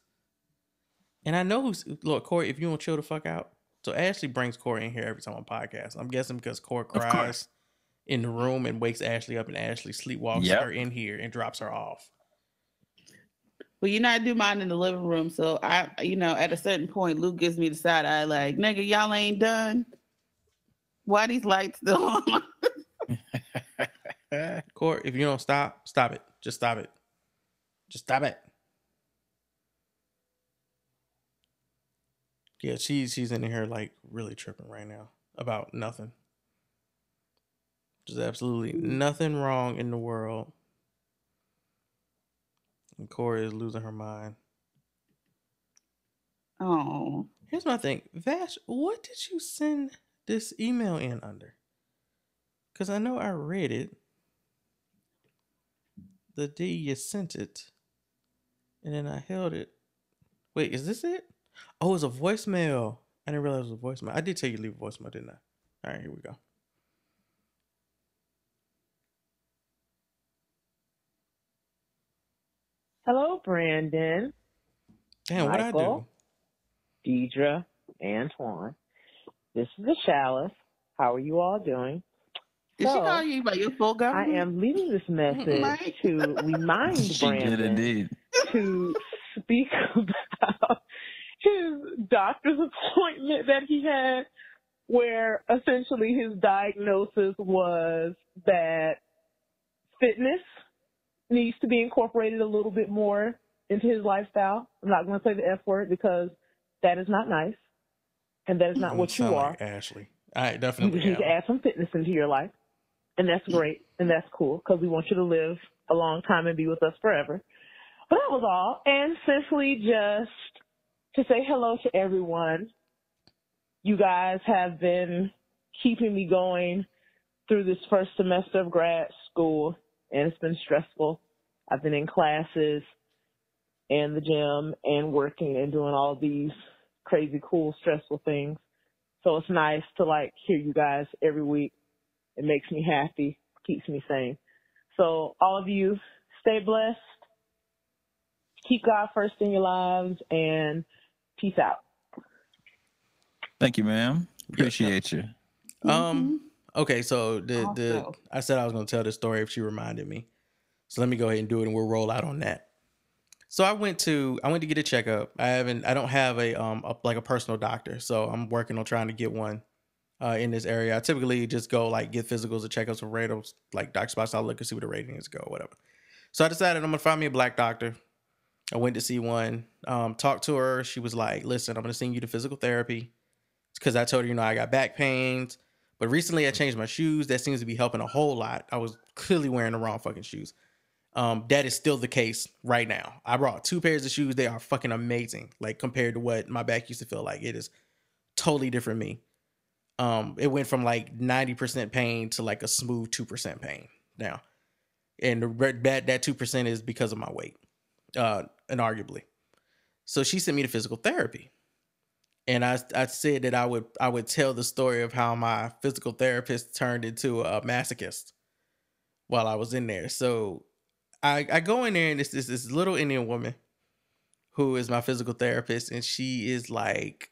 And I know who's look, Corey, if you don't chill the fuck out. So Ashley brings Corey in here every time on podcast. I'm guessing because Corey cries in the room and wakes Ashley up and Ashley sleepwalks Yep. her in here and drops her off. Well, you know, I do mine in the living room. So I, you know, at a certain point, Luke gives me the side eye, like, "Nigga, y'all ain't done. Why these lights still on?" [laughs] [laughs] Corey, if you don't stop, stop it. Just stop it. Just stop it. Yeah, she's she's in here like really tripping right now about nothing. There's absolutely nothing wrong in the world. And Corey is losing her mind. oh, Here's my thing. Vash, what did you send this email in under? Because I know I read it the day you sent it. And then I held it. Wait, is this it? Oh, it's a voicemail. I didn't realize it was a voicemail. I did tell you to leave a voicemail, didn't I? All right, here we go. Hello, Brandon. Damn, what I do? Michael, Deirdre, Antoine. This is the Chalice. How are you all doing? Did she call you by your full I am leaving this message Mike. to remind [laughs] She did Brandon indeed. to speak [laughs] about his doctor's [laughs] appointment that he had, where essentially his diagnosis was that fitness needs to be incorporated a little bit more into his lifestyle. I'm not going to say the F word because that is not nice, and that is not mm-hmm. what you are. like Ashley. I definitely just need to add some fitness into your life, and that's mm-hmm. great and that's cool because we want you to live a long time and be with us forever. But that was all, and simply just to say hello to everyone. You guys have been keeping me going through this first semester of grad school, and it's been stressful. I've been in classes and the gym and working and doing all these crazy, cool, stressful things. So it's nice to like hear you guys every week. It makes me happy, keeps me sane. So all of you, stay blessed, keep God first in your lives, and peace out. Thank you, ma'am. Appreciate you. Um. Okay, so the the I said I was gonna tell this story if she reminded me. So let me go ahead and do it, and we'll roll out on that. So I went to I went to get a checkup. I haven't I don't have a um a, like a personal doctor, so I'm working on trying to get one uh in this area. I typically just go like get physicals or checkups or radars like doctor spots. I'll look and see what the ratings go, whatever. So I decided I'm gonna find me a black doctor. I went to see one, um, talked to her. She was like, "Listen, I'm gonna send you to physical therapy." because I told her, you know, I got back pains. But recently I changed my shoes. That seems to be helping a whole lot. I was clearly wearing the wrong fucking shoes. Um, that is still the case right now. I brought two pairs of shoes. They are fucking amazing. Like compared to what my back used to feel like. It is totally different me. Um, it went from like 90% pain to like a smooth 2% pain now. And the that that 2% is because of my weight. Uh, and arguably. So she sent me to physical therapy and I I said that I would I would tell the story of how my physical therapist turned into a masochist while I was in there. So I I go in there and it's this this little Indian woman who is my physical therapist, and she is like,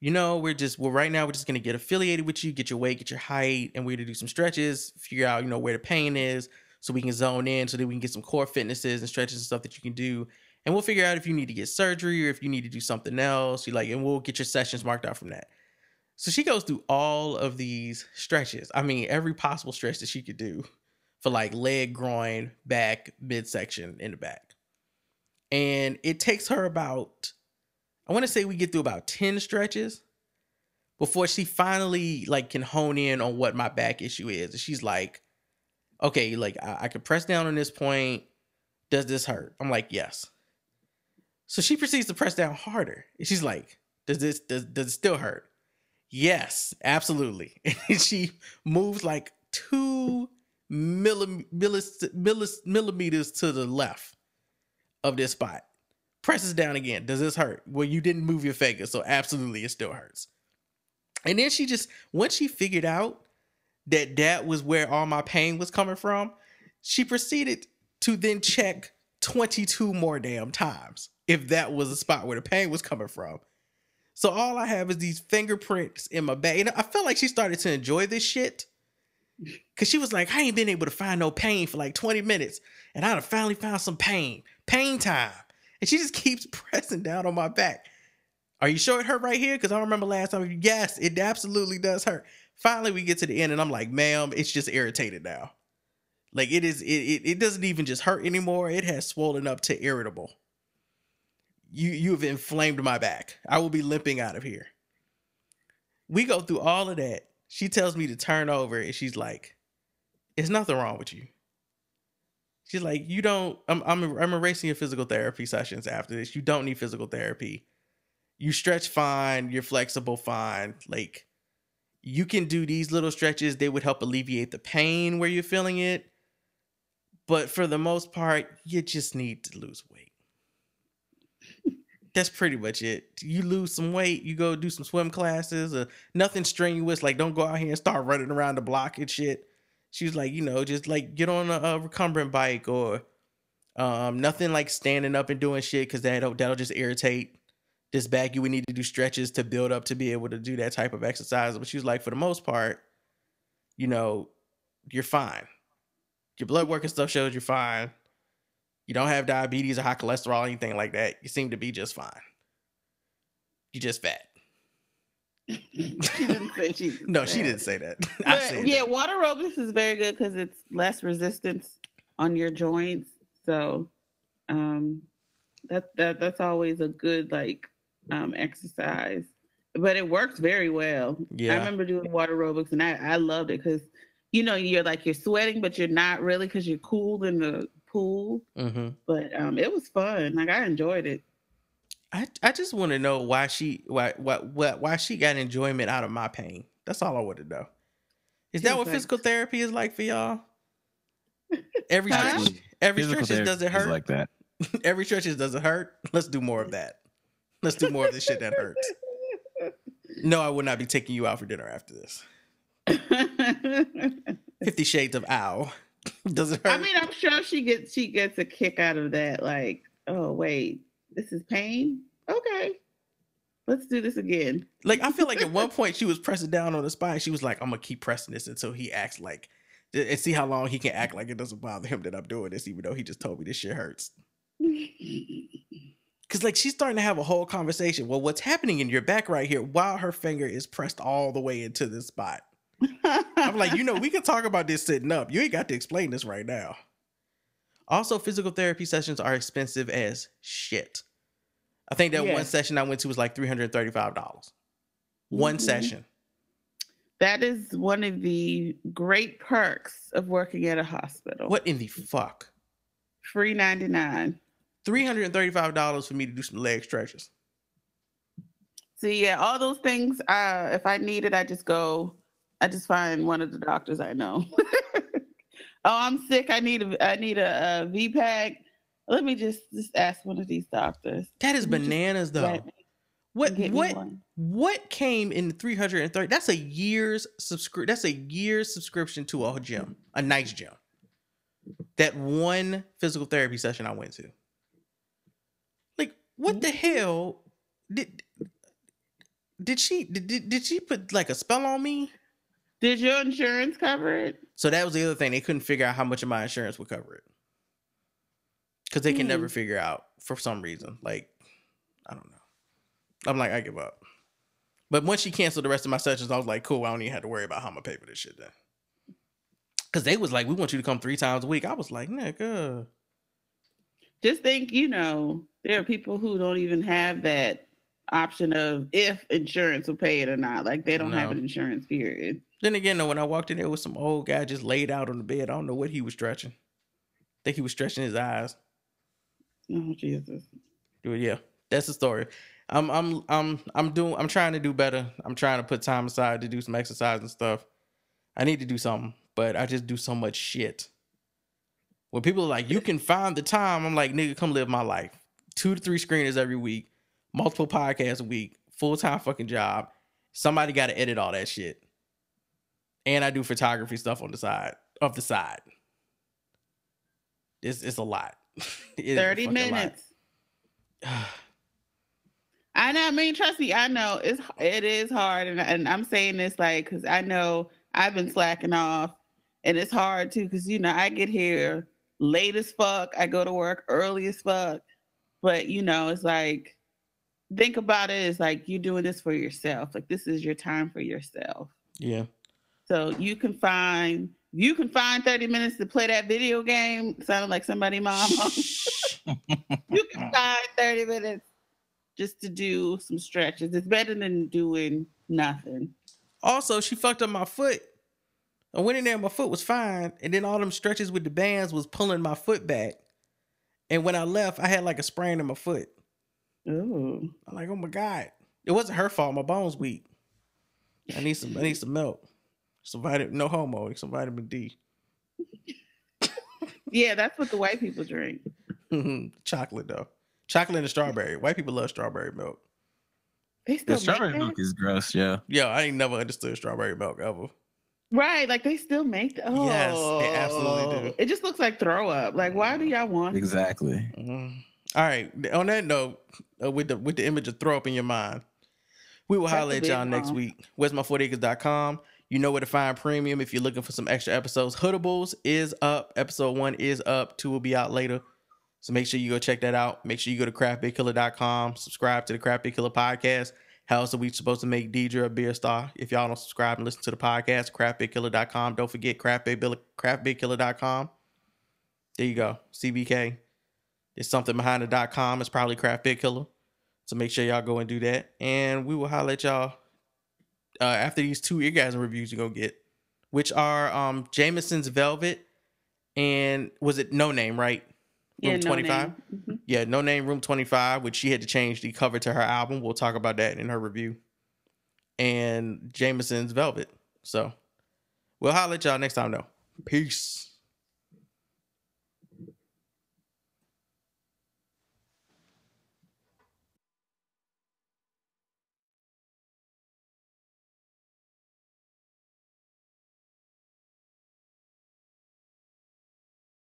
you know, we're just well right now we're just gonna get affiliated with you, get your weight, get your height, and we're gonna do some stretches, figure out you know where the pain is, so we can zone in, so that we can get some core fitnesses and stretches and stuff that you can do and we'll figure out if you need to get surgery or if you need to do something else. You like, and we'll get your sessions marked out from that. So she goes through all of these stretches. I mean, every possible stretch that she could do for like leg, groin, back, midsection, in the back. And it takes her about, I want to say we get through about 10 stretches before she finally like can hone in on what my back issue is. And she's like, okay, like I, I can press down on this point. Does this hurt? I'm like, yes. So she proceeds to press down harder. And she's like, Does this does, does it still hurt? Yes, absolutely. [laughs] And she moves like two millimeters to the left of this spot. Presses down again. Does this hurt? Well, you didn't move your finger, so absolutely it still hurts. And then she just once she figured out that that was where all my pain was coming from, she proceeded to then check 22 more damn times if that was a spot where the pain was coming from. So all I have is these fingerprints in my back. And I felt like she started to enjoy this shit. Cause she was like, I ain't been able to find no pain for like 20 minutes. And I'd have finally found some pain. Pain time. And she just keeps [laughs] pressing down on my back. Are you sure it hurt right here? Because I remember last time. Yes, it absolutely does hurt. Finally, we get to the end, and I'm like, ma'am, it's just irritated now. Like it is, it, it, it doesn't even just hurt anymore. It has swollen up to irritable. You you have inflamed my back. I will be limping out of here. We go through all of that. She tells me to turn over, and she's like, It's nothing wrong with you." She's like, "You don't. I'm I'm I'm erasing your physical therapy sessions after this. You don't need physical therapy. You stretch fine. You're flexible fine. Like." You can do these little stretches, they would help alleviate the pain where you're feeling it. But for the most part, you just need to lose weight. That's pretty much it. You lose some weight, you go do some swim classes, or nothing strenuous. Like, don't go out here and start running around the block and shit. She's like, you know, just like get on a, a recumbent bike or um, nothing like standing up and doing shit because that'll that'll just irritate this back. You would need to do stretches to build up to be able to do that type of exercise. But she was like, for the most part, you know, you're fine. Your blood work and stuff shows you're fine. You don't have diabetes or high cholesterol or anything like that. You seem to be just fine. You're just fat. she didn't say she. [laughs] No, she didn't say that. [laughs] But, yeah, that. water aerobics is very good because it's less resistance on your joints. So, um, that that that's always a good like um exercise. But it works very well. Yeah. I remember doing water aerobics and I I loved it because you know you're like you're sweating but you're not really because you're cool in the pool. Mm-hmm. But um, it was fun. Like I enjoyed it. I I just want to know why she why why why why she got enjoyment out of my pain. That's all I want to know. Is that what like- physical therapy is like for y'all? [laughs] Every stretch, every Physical stretches does it therapy is hurt? like that. [laughs] every stretches does it hurt? Let's do more of that. Let's do more of the shit that hurts. [laughs] No, I would not be taking you out for dinner after this. Fifty Shades of Owl. [laughs] Does it hurt? I mean, I'm sure she gets she gets a kick out of that. Like, oh wait, this is pain. Okay, let's do this again. Like I feel like at one [laughs] point she was pressing down on the spine. She was like, "I'm gonna keep pressing this until he acts like, and see how long he can act like it doesn't bother him that I'm doing this, even though he just told me this shit hurts." [laughs] Cause like she's starting to have a whole conversation. Well, what's happening in your back right here while her finger is pressed all the way into this spot? I'm like, you know, we can talk about this sitting up. You ain't got to explain this right now. Also, physical therapy sessions are expensive as shit. I think that one session I went to was like three hundred thirty-five dollars. One Mhm. session. That is one of the great perks of working at a hospital. What in the fuck? Free ninety nine. Three hundred and thirty-five dollars for me to do some leg stretches. So yeah, all those things. Uh, if I need it, I just go. I just find one of the doctors I know. [laughs] oh, I'm sick. I need a. I need a, a V pack. Let me just just ask one of these doctors. That is Let me just bananas, though. What what what came in three hundred and thirty? That's a year's subscri- That's a year's subscription to a gym, a nice gym. That one physical therapy session I went to. Like, what the mm-hmm. hell did did she did, did she put like a spell on me? Did your insurance cover it? So that was the other thing. They couldn't figure out how much of my insurance would cover it. Cause they can never Hmm. figure out for some reason. Like, I don't know. I'm like, I give up. But once she canceled the rest of my sessions, I was like, cool, I don't even have to worry about how I'm gonna pay for this shit then. Cause they was like, we want you to come three times a week. I was like, nigga. Just think, you know, there are people who don't even have that option of if insurance will pay it or not. Like they don't have an insurance period. Then again, though, when I walked in there with some old guy just laid out on the bed, I don't know what he was stretching. I think he was stretching his eyes. Oh Jesus. Dude, yeah, that's the story. I'm I'm I'm I'm doing I'm trying to do better. I'm trying to put time aside to do some exercise and stuff. I need to do something, but I just do so much shit. When people are like, you can find the time, I'm like, nigga, come live my life. Two to three screeners every week, multiple podcasts a week, full time fucking job. Somebody got to edit all that shit. And I do photography stuff on the side of the side. It's it's a lot. [laughs] It is a 30 lot. minutes. [sighs] I know. I mean, trust me. I know it's it is hard, and and I'm saying this like because I know I've been slacking off, and it's hard too because you know I get here late as fuck. I go to work early as fuck, but you know it's like think about it. It's like you're doing this for yourself. Like this is your time for yourself. Yeah. So you can find you can find 30 minutes to play that video game. Sounded like somebody mom. [laughs] you can find 30 minutes just to do some stretches. It's better than doing nothing. Also, she fucked up my foot. I went in there, my foot was fine, and then all them stretches with the bands was pulling my foot back. And when I left, I had like a sprain in my foot. Ooh. I'm like, oh my god, it wasn't her fault. My bones weak. I need some. I need some milk. Some vitamin. No homo. Some vitamin D. [laughs] Yeah, that's what the white people drink. Chocolate though. Chocolate and strawberry. White people love strawberry milk. They still The strawberry milk is gross, yeah. Yo, I ain't never understood strawberry milk ever. Right, like they still make that. Oh, Yes, they absolutely do. It just looks like throw up. Like, why do y'all want? Exactly. Mhm. All right. On that note, uh, with the with the image of throw up in your mind, we will That's holler at y'all next one. week. Where'smy40acres.com. You know where to find premium if you're looking for some extra episodes. Hoodables is up. Episode one is up. Two will be out later. So make sure you go check that out. Make sure you go to craftbigkiller.com. Subscribe to the Craft Big Killer podcast. How else are we supposed to make Deirdre a beer star? If y'all don't subscribe and listen to the podcast, craftbigkiller.com. Don't forget craftbig, craftbigkiller.com. There you go. CBK. There's something behind the .com. It's probably Craft Big Killer. So make sure y'all go and do that. And we will holler at y'all uh, after these two eargasm reviews you're gonna get, which are um Jameson's Velvet and was it Noname, right? Yeah, Room No 25? Name. Mhm. Yeah, Noname Room 25, which she had to change the cover to her album. We'll talk about that in her review. And Jameson's Velvet. So we'll holler at y'all next time though. Peace.